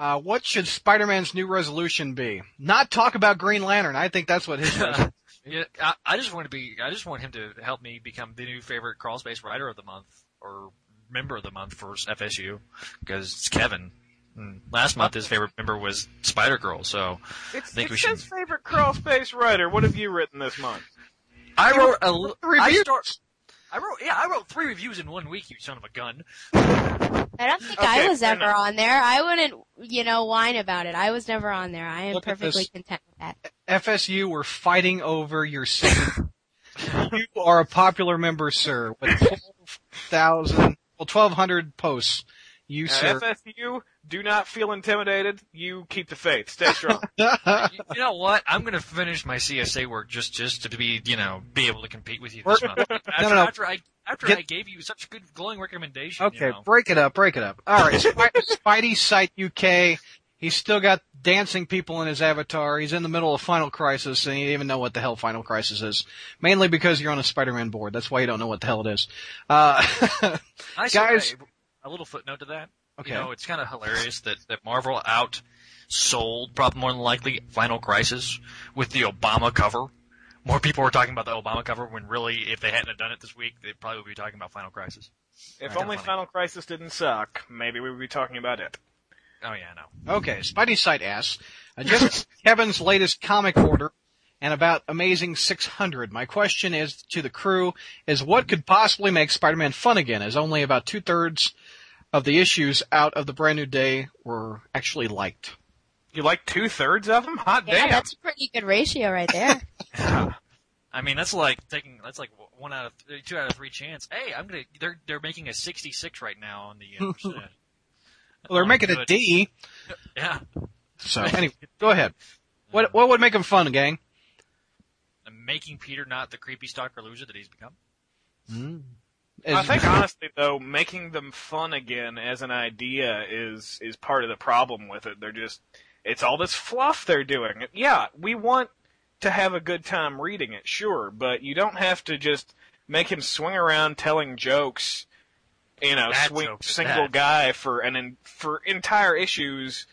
Uh, what should Spider-Man's new resolution be? Not talk about Green Lantern. I think that's what his Yeah, I, I just want to be. I just want him to help me become the new favorite crawl space writer of the month or member of the month for FSU because it's Kevin. And last month his favorite member was Spider Girl. So It's, think it's we should- his favorite crawl space writer. What have you written this month? I wrote a. li- I start. I wrote. Yeah, I wrote three reviews in one week. You son of a gun. I don't think Okay, I was ever enough. on there. I wouldn't, you know, whine about it. I was never on there. I am Look perfectly content with that. FSU we're fighting over your seat. you are a popular member, sir, with 12,000, well, 1,200 posts. You, Uh, sir. FSU, do not feel intimidated. You keep the faith. Stay strong. you, you know what? I'm gonna finish my CSA work just just to be you know be able to compete with you this month. After, no, no. after I after Get- I gave you such a good glowing recommendation. Okay, You know. break it up, break it up. All right, Spy- Spidey Site UK. He's still got dancing people in his avatar. He's in the middle of Final Crisis, and you don't even know what the hell Final Crisis is. Mainly because you're on a Spider-Man board. That's why you don't know what the hell it is. Uh, I Guys- a little footnote to that. Okay. You know, it's kind of hilarious that, that Marvel outsold, probably more than likely, Final Crisis with the Obama cover. More people were talking about the Obama cover when really, if they hadn't have done it this week, they probably would be talking about Final Crisis. If only Funny. Final Crisis didn't suck, maybe we would be talking about it. Oh yeah, no. okay, Spidey Sight asks, uh, just Kevin's latest comic order and about Amazing 600. My question is to the crew is what could possibly make Spider-Man fun again as only about two thirds of the issues out of the brand new day were actually liked. You like two thirds of them? Hot Yeah, damn. that's a pretty good ratio right there. I mean, that's like taking that's like one out of th- two out of three chance. Hey, I'm gonna they're they're making a 66 right now on the uh. Well, they're making a good. D. Yeah, So anyway, go ahead. What what would make them fun, gang? Making Peter not the creepy stalker loser that he's become. I think honestly though, making them fun again as an idea is is part of the problem with it. They're just it's all this fluff they're doing. Yeah, we want to have a good time reading it, sure, but you don't have to just make him swing around telling jokes, you know, Bad swing single that. guy for an en- for entire issues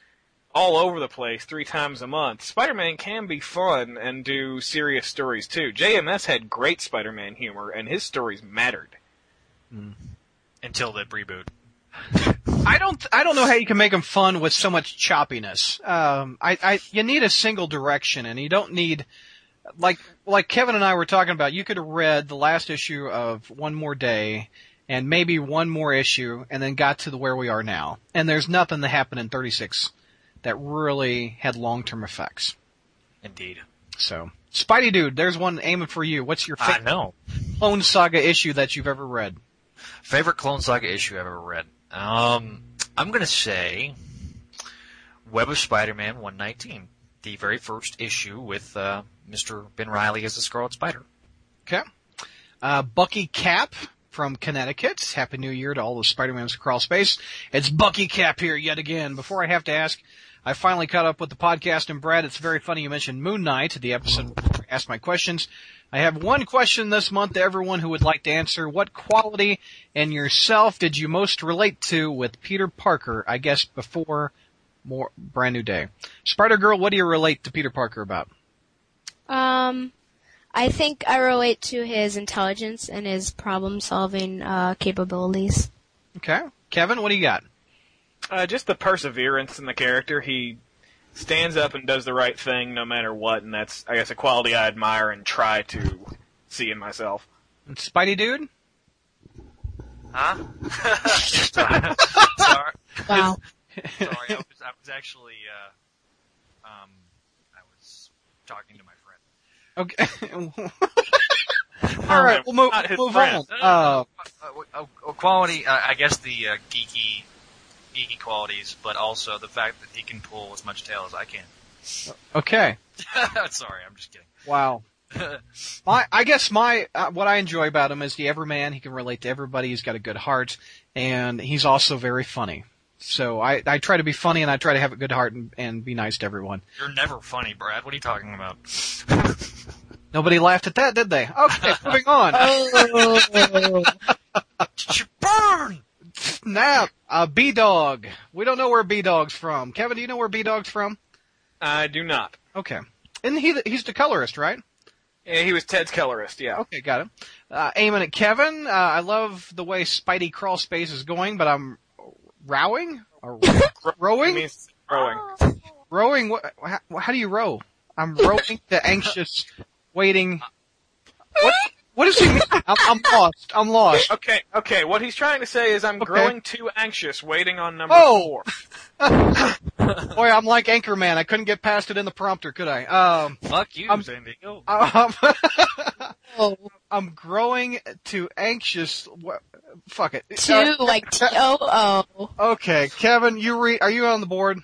all over the place three times a month. Spider-Man can be fun and do serious stories too. JMS had great Spider-Man humor and his stories mattered. Until the reboot. I don't I don't know how you can make them fun with so much choppiness. Um, I, I you need a single direction, and you don't need like like Kevin and I were talking about. You could have read the last issue of One More Day, and maybe one more issue, and then got to the where we are now. And there's nothing that happened in 36 that really had long term effects. Indeed. So, Spidey dude, there's one aiming for you. What's your I favorite know. Clone Saga issue that you've ever read? Favorite Clone Saga issue I've ever read. Um, I'm gonna say Web of Spider-Man 119, the very first issue with uh, Mr. Ben Reilly as the Scarlet Spider. Okay. Uh, Bucky Cap from Connecticut. Happy New Year to all the Spider-Mans Crawl Space. It's Bucky Cap here yet again. Before I have to ask, I finally caught up with the podcast and Brad, it's very funny you mentioned Moon Knight, the episode asked my questions. I have one question this month to everyone who would like to answer. What quality in yourself did you most relate to with Peter Parker, I guess before more brand new day? Spider Girl, what do you relate to Peter Parker about? Um, I think I relate to his intelligence and his problem-solving uh, capabilities. Okay. Kevin, what do you got? Uh, just the perseverance in the character. He stands up and does the right thing no matter what, and that's, I guess, a quality I admire and try to see in myself. And Spidey dude? Huh? sorry. sorry. Wow. Sorry, I was, I was actually, uh, um, I was talking to my friend. Okay. All right, we'll move, move friend. on. Uh, Uh, uh, uh, quality, uh, I guess the uh, geeky, geeky qualities, but also the fact that he can pull as much tail as I can. okay. Sorry, I'm just kidding. Wow. My, I guess my, uh, what I enjoy about him is the everyman. He can relate to everybody. He's got a good heart, and he's also very funny. So I, I try to be funny and I try to have a good heart and, and be nice to everyone. You're never funny, Brad. What are you talking about? Nobody laughed at that, did they? Okay, moving on. Oh. Did you burn? Snap. Uh, B Dog. We don't know where B Dog's from. Kevin, do you know where B Dog's from? I do not. Okay. Isn't he? He's the colorist, right? Yeah, he was Ted's colorist, yeah. Okay, got him. Uh, aiming at Kevin. Uh, I love the way Spidey crawl space is going, but I'm rowing or rowing. It means growing. Rowing. What, how, how do you row? I'm rowing to anxious, waiting. What? What does he mean? I'm, I'm lost. I'm lost. Okay, okay, what he's trying to say is I'm Okay. growing too anxious waiting on number Oh. four. Boy, I'm like Anchorman. I couldn't get past it in the prompter, could I? Um, Fuck you, I'm- San Diego. um Oh, I'm growing to anxious. What, fuck it. two, like T-O-O. Uh, okay, Kevin, you read. Are you on the board?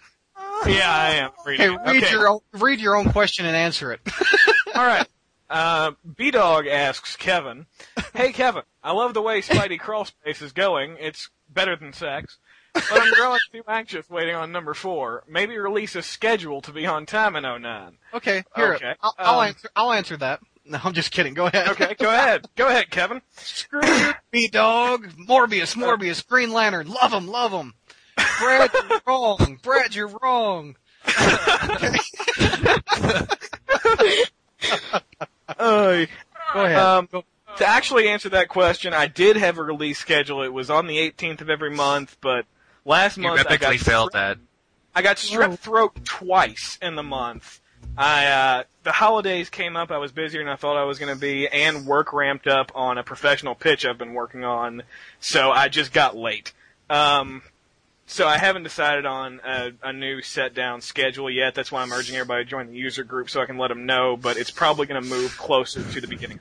Yeah, I am. Okay, Reading. read your own, read your own question and answer it. All right. Uh, B Dog asks Kevin, "Hey Kevin, I love the way Spidey crawl space is going. It's better than sex, but I'm growing too anxious waiting on number four. Maybe release a schedule to be on time in 09. Okay, here. Okay, I'll, I'll um, answer. I'll answer that. No, I'm just kidding. Go ahead. Okay, go ahead. Go ahead, Kevin. Screw you, B dog. Morbius, Morbius, Green Lantern. Love him, love him. Brad, you're wrong. Brad, you're wrong. Uh, Go ahead. Um, to actually answer that question, I did have a release schedule. It was on the 18th of every month, but last You month I epically got failed that. I got strep throat twice in the month. I uh the holidays came up, I was busier than I thought I was gonna be, and work ramped up on a professional pitch I've been working on, so I just got late. Um so I haven't decided on a, a new set down schedule yet. That's why I'm urging everybody to join the user group so I can let them know, but it's probably gonna move closer to the beginning.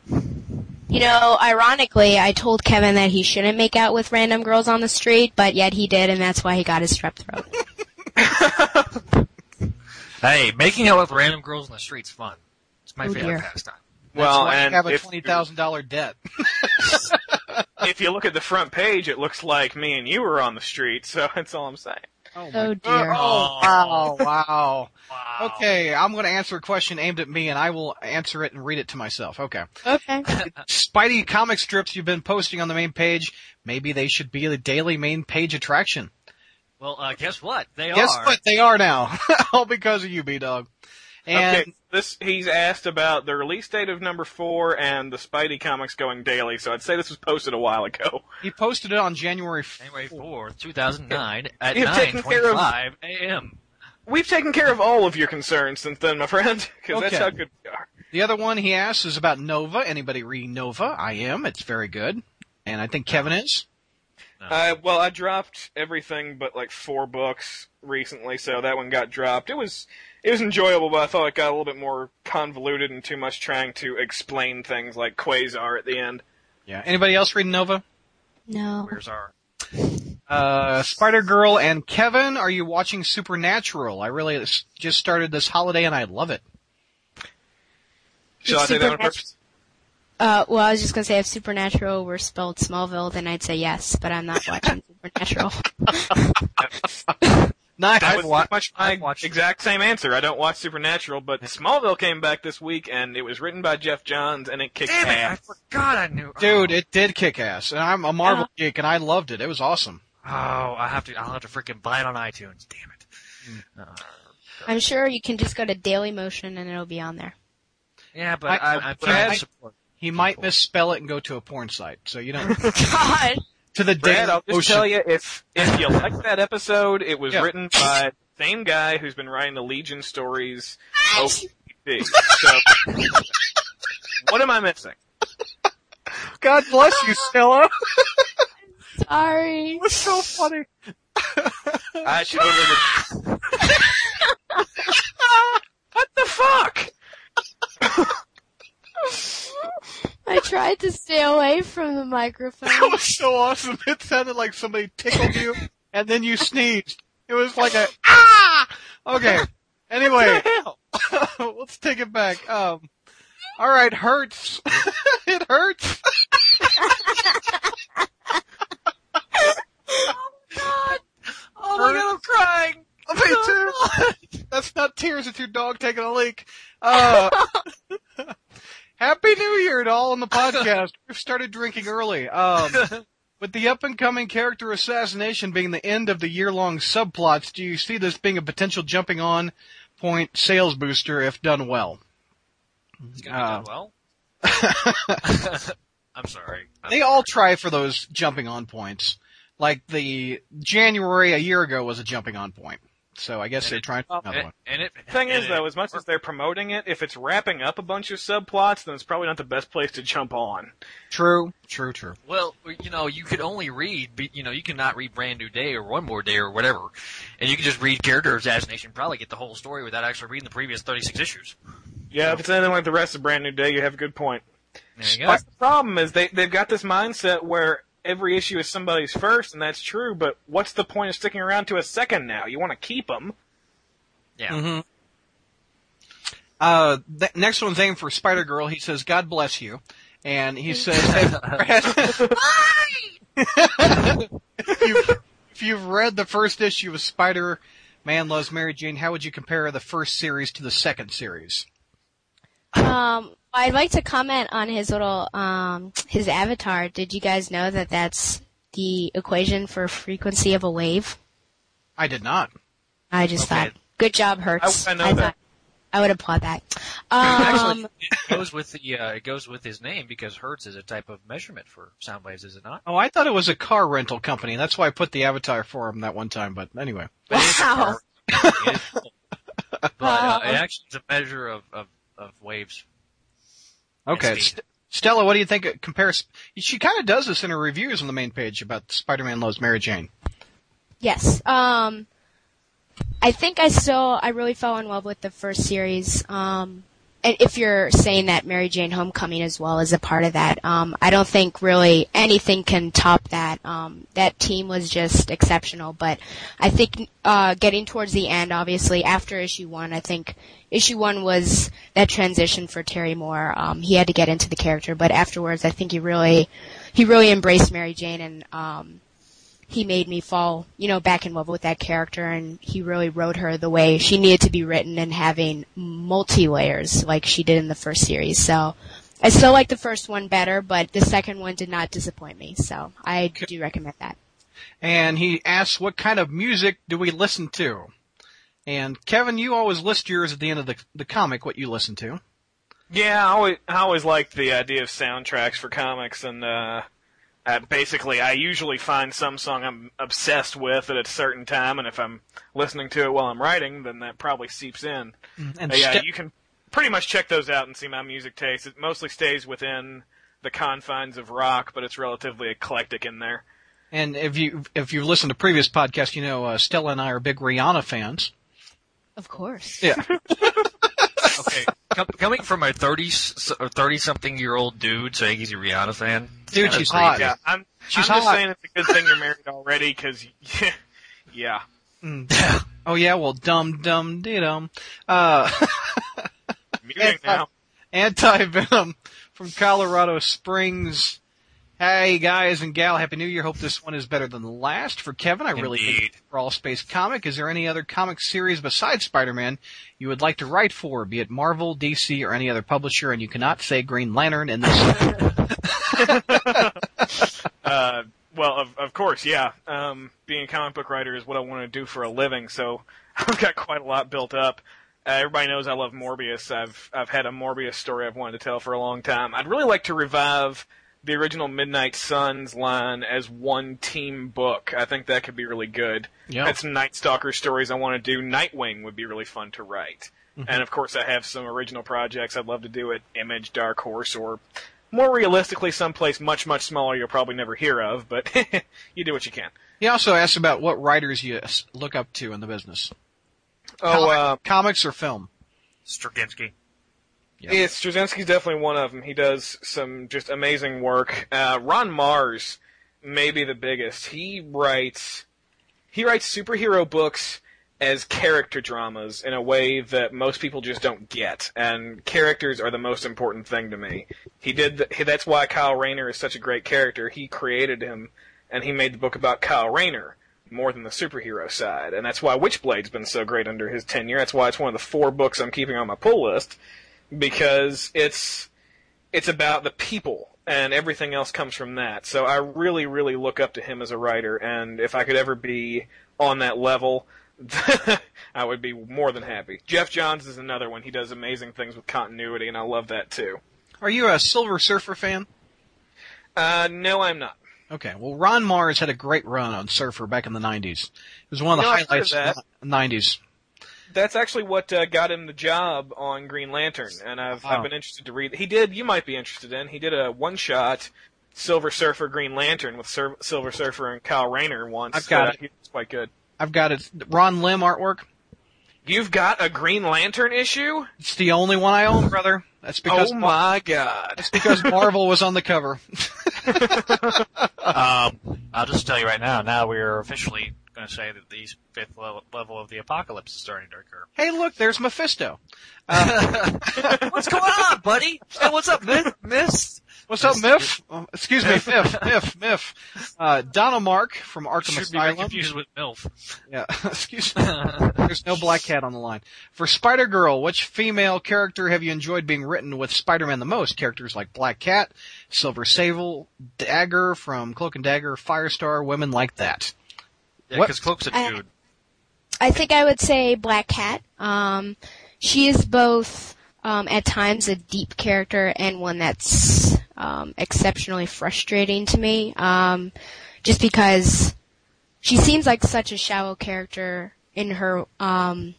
You know, ironically, I told Kevin that he shouldn't make out with random girls on the street, but yet he did, and that's why he got his strep throat. Hey, making out with random girls on the street's fun. It's my Oh, favorite dear. pastime. Well, That's why you and have a twenty thousand dollar debt. If you look at the front page, it looks like me and you were on the street, so that's all I'm saying. Oh Oh dear. Oh, oh wow, wow. Wow. Okay, I'm going to answer a question aimed at me, and I will answer it and read it to myself. Okay. Okay. Spidey comic strips you've been posting on the main page. Maybe they should be the daily main page attraction. Well, uh, guess what? They are Guess are. what? They are now. All because of you, B Dog. And okay, this he's asked about the release date of number four and the Spidey comics going daily. So I'd say this was posted a while ago. he posted it on January. F- January 4th, 2009 at You've taken care of- 9.25 a.m. We've taken care of all of your concerns since then, my friend, because that's how good we are. the other one he asks is about Nova. Anybody reading Nova? I am. It's very good. And I think Kevin is. Uh, well, I dropped everything but like four books recently, so that one got dropped. It was it was enjoyable, but I thought it got a little bit more convoluted and too much trying to explain things like Quasar at the end. Yeah. Anybody else reading Nova? No. Where's our... Uh, Spider Girl and Kevin, are you watching Supernatural? I really just started this holiday and I love it. Shall I say that on Supernatural- purpose? Uh, well, I was just gonna say if Supernatural were spelled Smallville, then I'd say yes, but I'm not watching Supernatural. Nice. That was wa- much my I've watched- exact same answer. I don't watch Supernatural, but Smallville came back this week, and it was written by Geoff Johns, and it kicked ass. Damn it, I forgot I knew. Dude, oh. it did kick ass. And I'm a Marvel geek and I loved it. It was awesome. Oh, I have to, I'll have to freaking buy it on iTunes. Damn it. Uh, I'm sure you can just go to Daily Motion and it'll be on there. Yeah, but I- I, I'm I- trying I- to support. He might misspell it and go to a porn site, so you don't God. to the Brad, Daily I'll just Ocean. tell you, if if you like that episode, it was Yeah. written by the same guy who's been writing the Legion stories. OPP. So, what am I missing? God bless you, Stella. Sorry. was so funny. I totally. what the fuck? I tried to stay away from the microphone. That was so awesome. It sounded like somebody tickled you, and then you sneezed. It was like a ah. Okay. Anyway, let's take it back. Um, all right, hurts. it hurts. oh God! Oh my god, I'm crying! Me too. That's not tears. It's your dog taking a leak. Uh, Happy New Year to all on the podcast. We've started drinking early. Um, with the up and coming character assassination being the end of the year long subplots, do you see this being a potential jumping on point sales booster if done well? It's gonna be Uh, done well. I'm sorry. I'm They all try for those jumping on points. Like the January a year ago was a jumping on point. So I guess And they're it- trying for another and, one. and it, Thing and is, it- though, as much as they're promoting it, if it's wrapping up a bunch of subplots, then it's probably not the best place to jump on. True, true, true. Well, you know, you could only read, you know, you cannot read Brand New Day or One More Day or whatever, and you can just read Character Assassination, probably get the whole story without actually reading the previous 36 issues. Yeah, if it's anything like the rest of Brand New Day, you have a good point. There you go. But the problem is they they've got this mindset where every issue is somebody's first, and that's true. But what's the point of sticking around to a second now? You want to keep them. Yeah. Mm-hmm. Uh, th- next one's aimed for Spider Girl. He says, "God bless you," and he says, "If, if you've, if you've read the first issue of Spider Man Loves Mary Jane, how would you compare the first series to the second series?" Um, I'd like to comment on his little um his avatar. Did you guys know that that's the equation for frequency of a wave? I did not. I just Okay. thought, good job, Hertz. I- I know that. thought I would applaud that. Actually, Um, it goes with the uh, it goes with his name because hertz is a type of measurement for sound waves, is it not? Oh, I thought it was a car rental company. That's why I put the avatar for him that one time. But anyway, But it is a Wow. car- it is cool. but uh, it actually is a measure of of, of waves. okay. St- Stella, what do you think? It compares. She kind of does this in her reviews on the main page about Spider Man Loves Mary Jane. Yes. Um, I think I still, I really fell in love with the first series. Um, and if you're saying that Mary Jane Homecoming as well is a part of that, um, I don't think really anything can top that. Um, that team was just exceptional. But I think uh, getting towards the end, obviously after issue one, I think issue one was that transition for Terry Moore. Um, he had to get into the character, but afterwards, I think he really, he really embraced Mary Jane and. Um, he made me fall, you know, back in love with that character and he really wrote her the way she needed to be written and having multi layers like she did in the first series. So I still like the first one better, but the second one did not disappoint me. So I do recommend that. and he asks what kind of music do we listen to? And Kevin, you always list yours at the end of the the comic what you listen to. Yeah, I always, I always liked the idea of soundtracks for comics, and uh, uh, basically, I usually find some song I'm obsessed with at a certain time, and if I'm listening to it while I'm writing, then that probably seeps in. And But yeah, Ste- you can pretty much check those out and see my music taste. It mostly stays within the confines of rock, but it's relatively eclectic in there. and if you if you've listened to previous podcasts, you know uh, Stella and I are big Rihanna fans. Of course. Yeah. Okay, com- coming from a 30 or 30 something year old dude saying he's a Rihanna fan, Dude, she's creepy. hot. Yeah, I'm, She's I'm just saying it's a good thing you're married already, because, yeah. yeah Oh yeah, well, dum dum dee dum. Uh, Muting now. Anti Venom from Colorado Springs. Hey guys and gal, happy New Year. Hope this one is better than the last. For Kevin, I really Indeed. think for All Space Comic. Is there any other comic series besides Spider-Man you would like to write for, be it Marvel, DC, or any other publisher? And you cannot say Green Lantern in this. Uh, well, of, of course, yeah. Um, being a comic book writer is what I want to do for a living, so I've got quite a lot built up. Uh, everybody knows I love Morbius. I've I've had a Morbius story I've wanted to tell for a long time. I'd really like to revive the original Midnight Suns line as one team book. I think that could be really good. Yeah. Had some Night Stalker stories I want to do. Nightwing would be really fun to write. And of course, I have some original projects I'd love to do at Image, Dark Horse, or more realistically, someplace much much smaller you'll probably never hear of. But you do what you can. He also asked about what writers you look up to in the business. Oh, Comic- uh, comics or film? Straczynski. Yeah. Yeah, Straczynski's definitely one of them. He does some just amazing work. Uh, Ron Marz may be the biggest. He writes he writes superhero books as character dramas in a way that most people just don't get. And characters are the most important thing to me. He did the, that's why Kyle Rayner is such a great character. He created him and he made the book about Kyle Rayner more than the superhero side. And that's why Witchblade's been so great under his tenure. That's why it's one of the four books I'm keeping on my pull list because it's it's about the people and everything else comes from that. So I really really look up to him as a writer and if I could ever be on that level I would be more than happy. Geoff Johns is another one. He does amazing things with continuity and I love that too. Are you a Silver Surfer fan? Uh no, I'm not. Okay, well, Ron Marz had a great run on Surfer back in the 90s. It was one of the You know, I've heard highlights of of the 90s. That's actually what uh, got him the job on Green Lantern, and I've, Wow. I've been interested to read. He did. You might be interested in. He did a one-shot Silver Surfer Green Lantern with Sur- Silver Surfer and Kyle Rayner once. I've got it. He was quite good. I've got it. Ron Lim artwork. You've got a Green Lantern issue? It's the only one I own, brother. That's because oh my god! that's because Marvel was on the cover. Um, I'll just tell you right now. Now we are officially going to say that the fifth level, level of the apocalypse is starting to occur. hey, look, there's Mephisto. what's going on, buddy? Hey, what's up, Miss? Miss? What's up, Miff? Oh, excuse me, Miff, Miff, Miff. Uh, Donna Mark from Arkham Should be very Asylum. confused with MILF. Yeah, excuse me. There's no black cat on the line. For Spider Girl, which female character have you enjoyed being written with Spider-Man the most? Characters like Black Cat, Silver Sable, Dagger from Cloak and Dagger, Firestar, women like that. Yeah, What- because Cloak's a I- dude. I think I would say Black Cat. Um, she is both um, at times a deep character and one that's um, exceptionally frustrating to me. Um, just because she seems like such a shallow character in her um,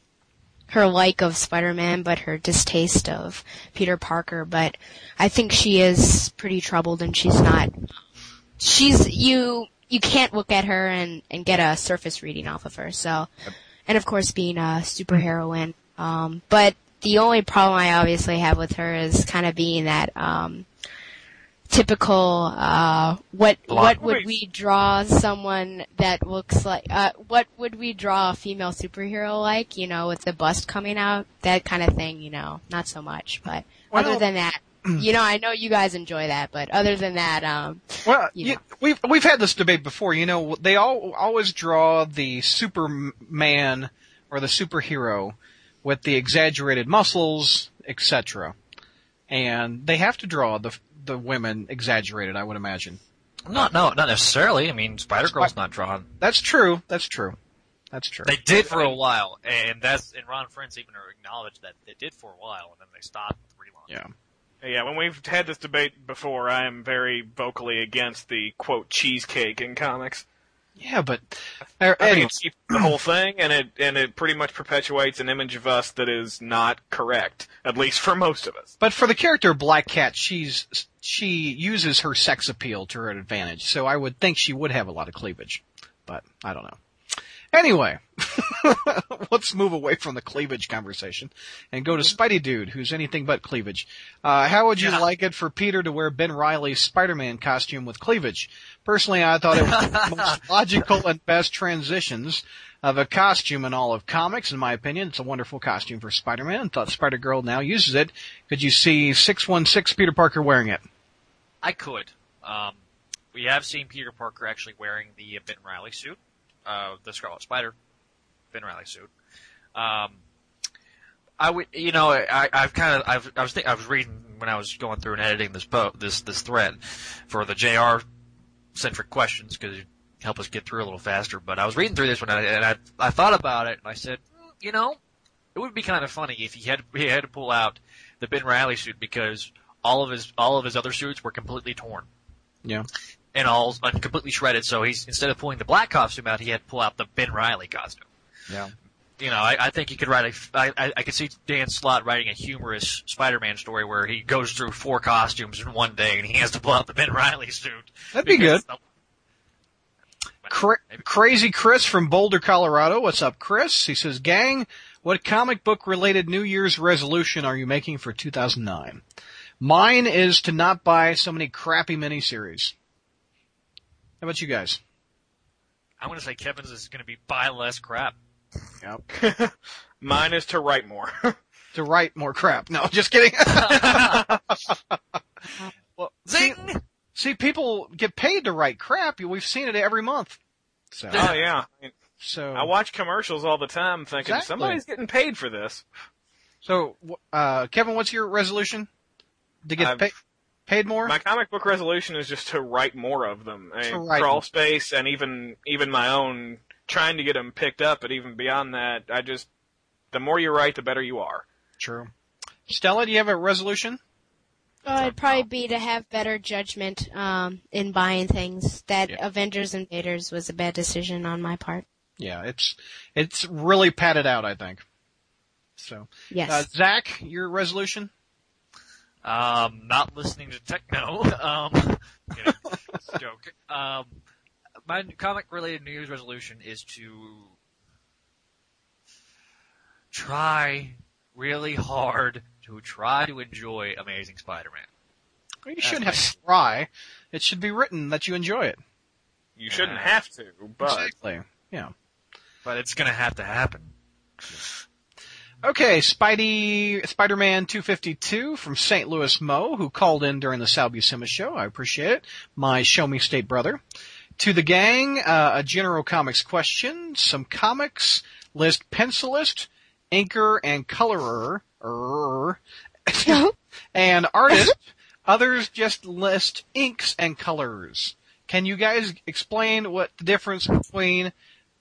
her like of Spider-Man, but her distaste of Peter Parker. But I think she is pretty troubled, and she's not. She's you. You can't look at her and, and get a surface reading off of her. So, and of course being a superheroine. Um, but the only problem I obviously have with her is kind of being that um, typical. Uh, what what would we draw someone that looks like? Uh, what would we draw a female superhero like? You know, with the bust coming out, that kind of thing. You know, not so much. But Well- other than that, you know, I know you guys enjoy that. But other than that, um, Well, You you- know. we've we've had this debate before. You know, they all always draw the Superman or the superhero with the exaggerated muscles, etc. And they have to draw the the women exaggerated, I would imagine. No, no, not necessarily. I mean, Spider Girl's not drawn. That's true. That's true. That's true. They did for a while, and that's and Ron Prince even acknowledged that they did for a while, and then they stopped the relaunch. yeah. Yeah, when we've had this debate before, I am very vocally against the quote cheesecake in comics. Yeah, but uh, I think anyway, it keeps the whole thing, and it and it pretty much perpetuates an image of us that is not correct, at least for most of us. but for the character Black Cat, she's she uses her sex appeal to her advantage. So I would think she would have a lot of cleavage, but I don't know. Anyway, let's move away from the cleavage conversation and go to Spidey Dude, who's anything but cleavage. Uh, how would you Yeah. like it for Peter to wear Ben Reilly's Spider-Man costume with cleavage? Personally, I thought it was the most logical and best transitions of a costume in all of comics, in my opinion. It's a wonderful costume for Spider-Man. Thought Spider-Girl now uses it. Could you see 616 Peter Parker wearing it? I could. Um, we have seen Peter Parker actually wearing the Ben Reilly suit, uh, the Scarlet Spider Ben Reilly suit. Um, I would, you know, I, I've kind of, I've, I was, think, I was reading when I was going through and editing this po- this this thread for the JR centric questions because it help us get through a little faster. But I was reading through this one and I, and I, I thought about it and I said, "Hmm, you know, it would be kind of funny if he had he had to pull out the Ben Reilly suit because all of his all of his other suits were completely torn Yeah. And all and completely shredded. So he's instead of pulling the black costume out, he had to pull out the Ben Reilly costume. Yeah. You know, I, I think he could write a. I, I, I could see Dan Slott writing a humorous Spider-Man story where he goes through four costumes in one day and he has to pull out the Ben Reilly suit. That'd be good. because- Cra- Crazy Chris from Boulder, Colorado. What's up, Chris? He says, gang, what comic book related New Year's resolution are you making for 2009? Mine is to not buy so many crappy miniseries. How about you guys? I'm going to say Kevin's is going to be buy less crap. Yep. Mine is to write more. To write more crap. No, just kidding. well, see, Zing! see, people get paid to write crap. We've seen it every month. So, oh yeah. I, mean, so, I watch commercials all the time thinking Exactly. somebody's getting paid for this. so, uh, Kevin, what's your resolution? To get I've- paid, paid more? My comic book resolution is just to write more of them. I To mean, write crawl more. space and even even my own trying to get them picked up. But even beyond that, I just the more you write, the better you are. True. Stella, do you have a resolution? Uh, it'd probably be to have better judgment um, in buying things. That Yeah. Avengers Invaders was a bad decision on my part. Yeah, it's it's really padded out, I think. So, Yes. uh, Zach, your resolution? Um, not listening to techno. Um, kidding. It's a joke. Um, my comic related New Year's resolution is to try really hard to try to enjoy Amazing Spider-Man. Well, you That's shouldn't have to try. It should be written that you enjoy it. You shouldn't Uh, have to, but Exactly. Yeah. But it's gonna have to happen. Okay, Spidey, Spider-Man 252 from St. Louis Mo, who called in during the Sal Buscema show. I appreciate it. My Show Me State brother. To the gang, uh, a general comics question. Some comics list pencilist, inker, and colorer, er, and artist. Others just list inks and colors. Can you guys explain what the difference between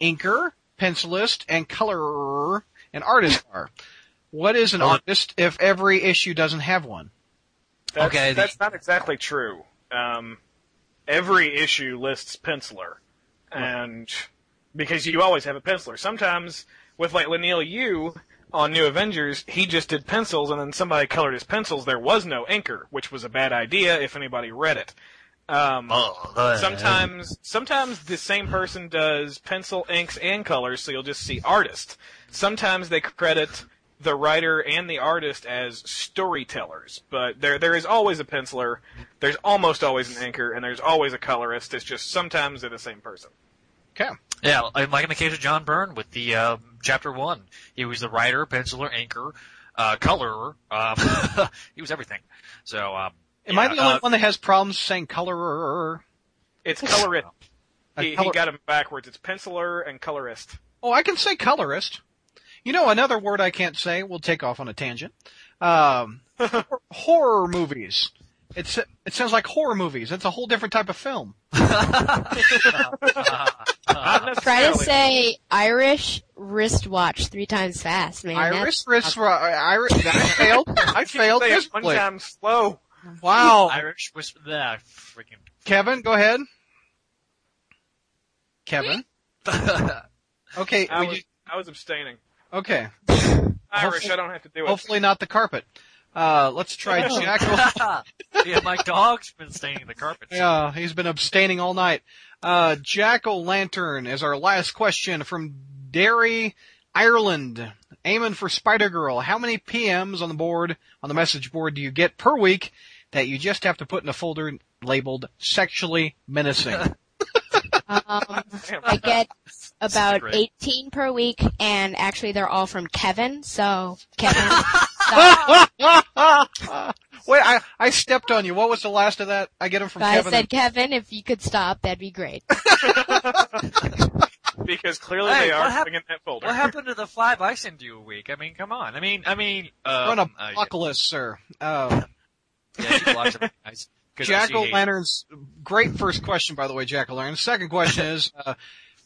inker, pencilist, and colorer and artist are? What is an artist if every issue doesn't have one? that's, Okay, that's not exactly true. Um, every issue lists penciler, and because you always have a penciler. Sometimes with like Leinil Yu on New Avengers, he just did pencils, and then somebody colored his pencils. There was no inker, which was a bad idea if anybody read it. Um, Oh, sometimes sometimes the same person does pencil inks and colors so you'll just see artist sometimes they credit the writer and the artist as storytellers but there there is always a penciler there's almost always an inker and there's always a colorist it's just sometimes they're the same person Okay. Yeah, like in the case of John Byrne with the uh, chapter one, he was the writer, penciler, inker, uh, colorer. Um, he was everything. So, um, Am yeah, I the only uh, one that has problems saying colorer? it's colorist A he, he got them backwards it's penciler and colorist Oh, I can say colorist. You know, another word I can't say. We'll take off on a tangent. Um, horror movies. It's it sounds like horror movies. It's a whole different type of film. not Try to say Irish wristwatch three times fast, man. Iris, That's- wrist, Iris. I failed. I failed say it one time slow Wow. Irish whisper. That freaking. Kevin, go ahead. Kevin. Okay. I we was, just- I was abstaining okay. irish i don't have to do it Hopefully not the carpet. Uh, let's try Jackal. yeah, my dog's been staining the carpet. Yeah, he's been abstaining all night. Uh, Jackal Lantern is our last question from Derry, Ireland. Aiming for Spider Girl. How many PMs on the board, on the message board do you get per week that you just have to put in a folder labeled sexually menacing? Um, I get about Secret. 18 per week, and actually they're all from Kevin, so Kevin. Wait, I, I stepped on you. What was the last of that? I get them from I Kevin. I said, Kevin, if you could stop, that'd be great. because clearly Hey, they are hap- in that folder What happened to the five I send you a week? I mean, come on. I mean, I mean, Run um, a uh, buckleless, sir. Uh, yeah, she blocks everything, guys. 'Cause I Jackal. Lantern's great first question, by the way, Jackal Lantern. Second question is, uh,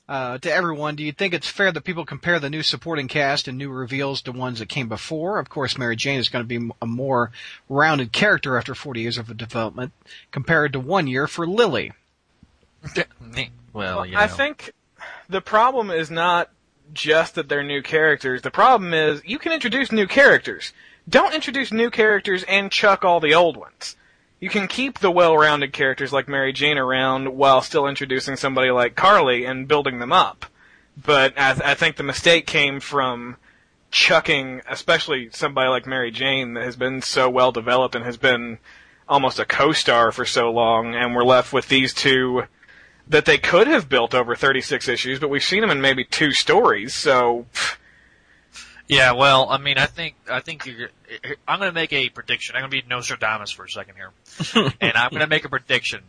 uh, to everyone, do you think it's fair that people compare the new supporting cast and new reveals to ones that came before? Of course, Mary Jane is going to be a more rounded character after 40 years of development compared to one year for Lily. well, Well, you know. I think the problem is not just that they're new characters. The problem is you can introduce new characters. Don't introduce new characters and chuck all the old ones. You can keep the well-rounded characters like Mary Jane around while still introducing somebody like Carlie and building them up. But I, I think the mistake came from chucking, especially somebody like Mary Jane that has been so well developed and has been almost a co-star for so long, and we're left with these two that they could have built over 36 issues, but we've seen them in maybe two stories, so Yeah, well, I mean, I think I think you're. I'm going to make a prediction. I'm going to be Nostradamus for a second here, and I'm going to make a prediction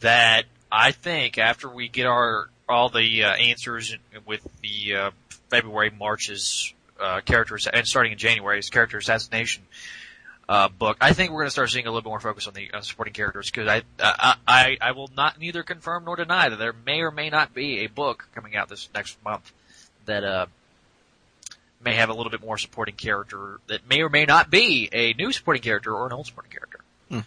that I think after we get our all the uh, answers with the uh, February March's uh, characters and starting in January's character assassination uh, book, I think we're going to start seeing a little bit more focus on the uh, supporting characters because I, I I I will not neither confirm nor deny that there may or may not be a book coming out this next month that uh may have a little bit more supporting character that may or may not be a new supporting character or an old supporting character. Hmm.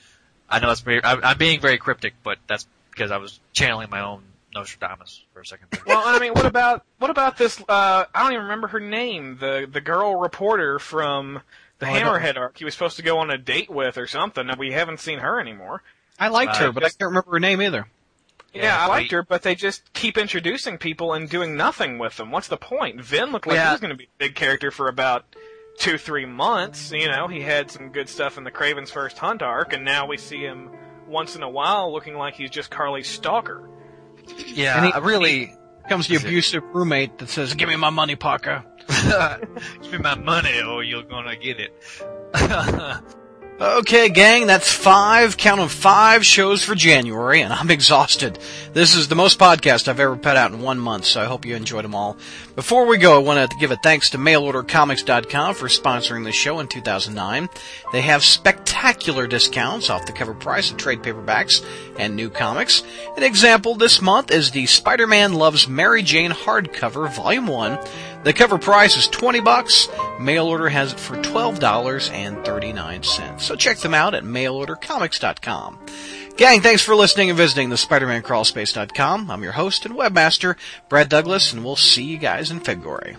I know that's very, I'm, I'm being very cryptic, but that's because I was channeling my own Nostradamus for a second. well, I mean, what about what about this? Uh, I don't even remember her name. The the girl reporter from the Oh, Hammerhead arc. He was supposed to go on a date with or something, and we haven't seen her anymore. I liked Uh, her, but I can't remember her name either. Yeah, Yeah, I liked we- her, but they just keep introducing people and doing nothing with them. What's the point? Vin looked like Yeah. he was going to be a big character for about two, three months. You know, he had some good stuff in the Kraven's First Hunt arc, and now we see him once in a while looking like he's just Carlie's stalker. yeah, And he- I really, Comes the Is it- abusive roommate that says, "Give me my money, Parker." give me my money or you're gonna get it. Okay, gang, that's five, count 'em five shows for January, and I'm exhausted. This is the most podcast I've ever put out in one month, so I hope you enjoyed them all. Before we go, I want to give a thanks to mailordercomics.com for sponsoring the show in 2009. They have spectacular discounts off the cover price of trade paperbacks and new comics. An example this month is the Spider-Man Loves Mary Jane hardcover, volume 1. The cover price is 20 bucks. Mail order has it for $12.39. So check them out at mailordercomics.com. Gang, thanks for listening and visiting the Spider-Man Crawlspace.com. I'm your host and webmaster, Brad Douglas, and we'll see you guys in February.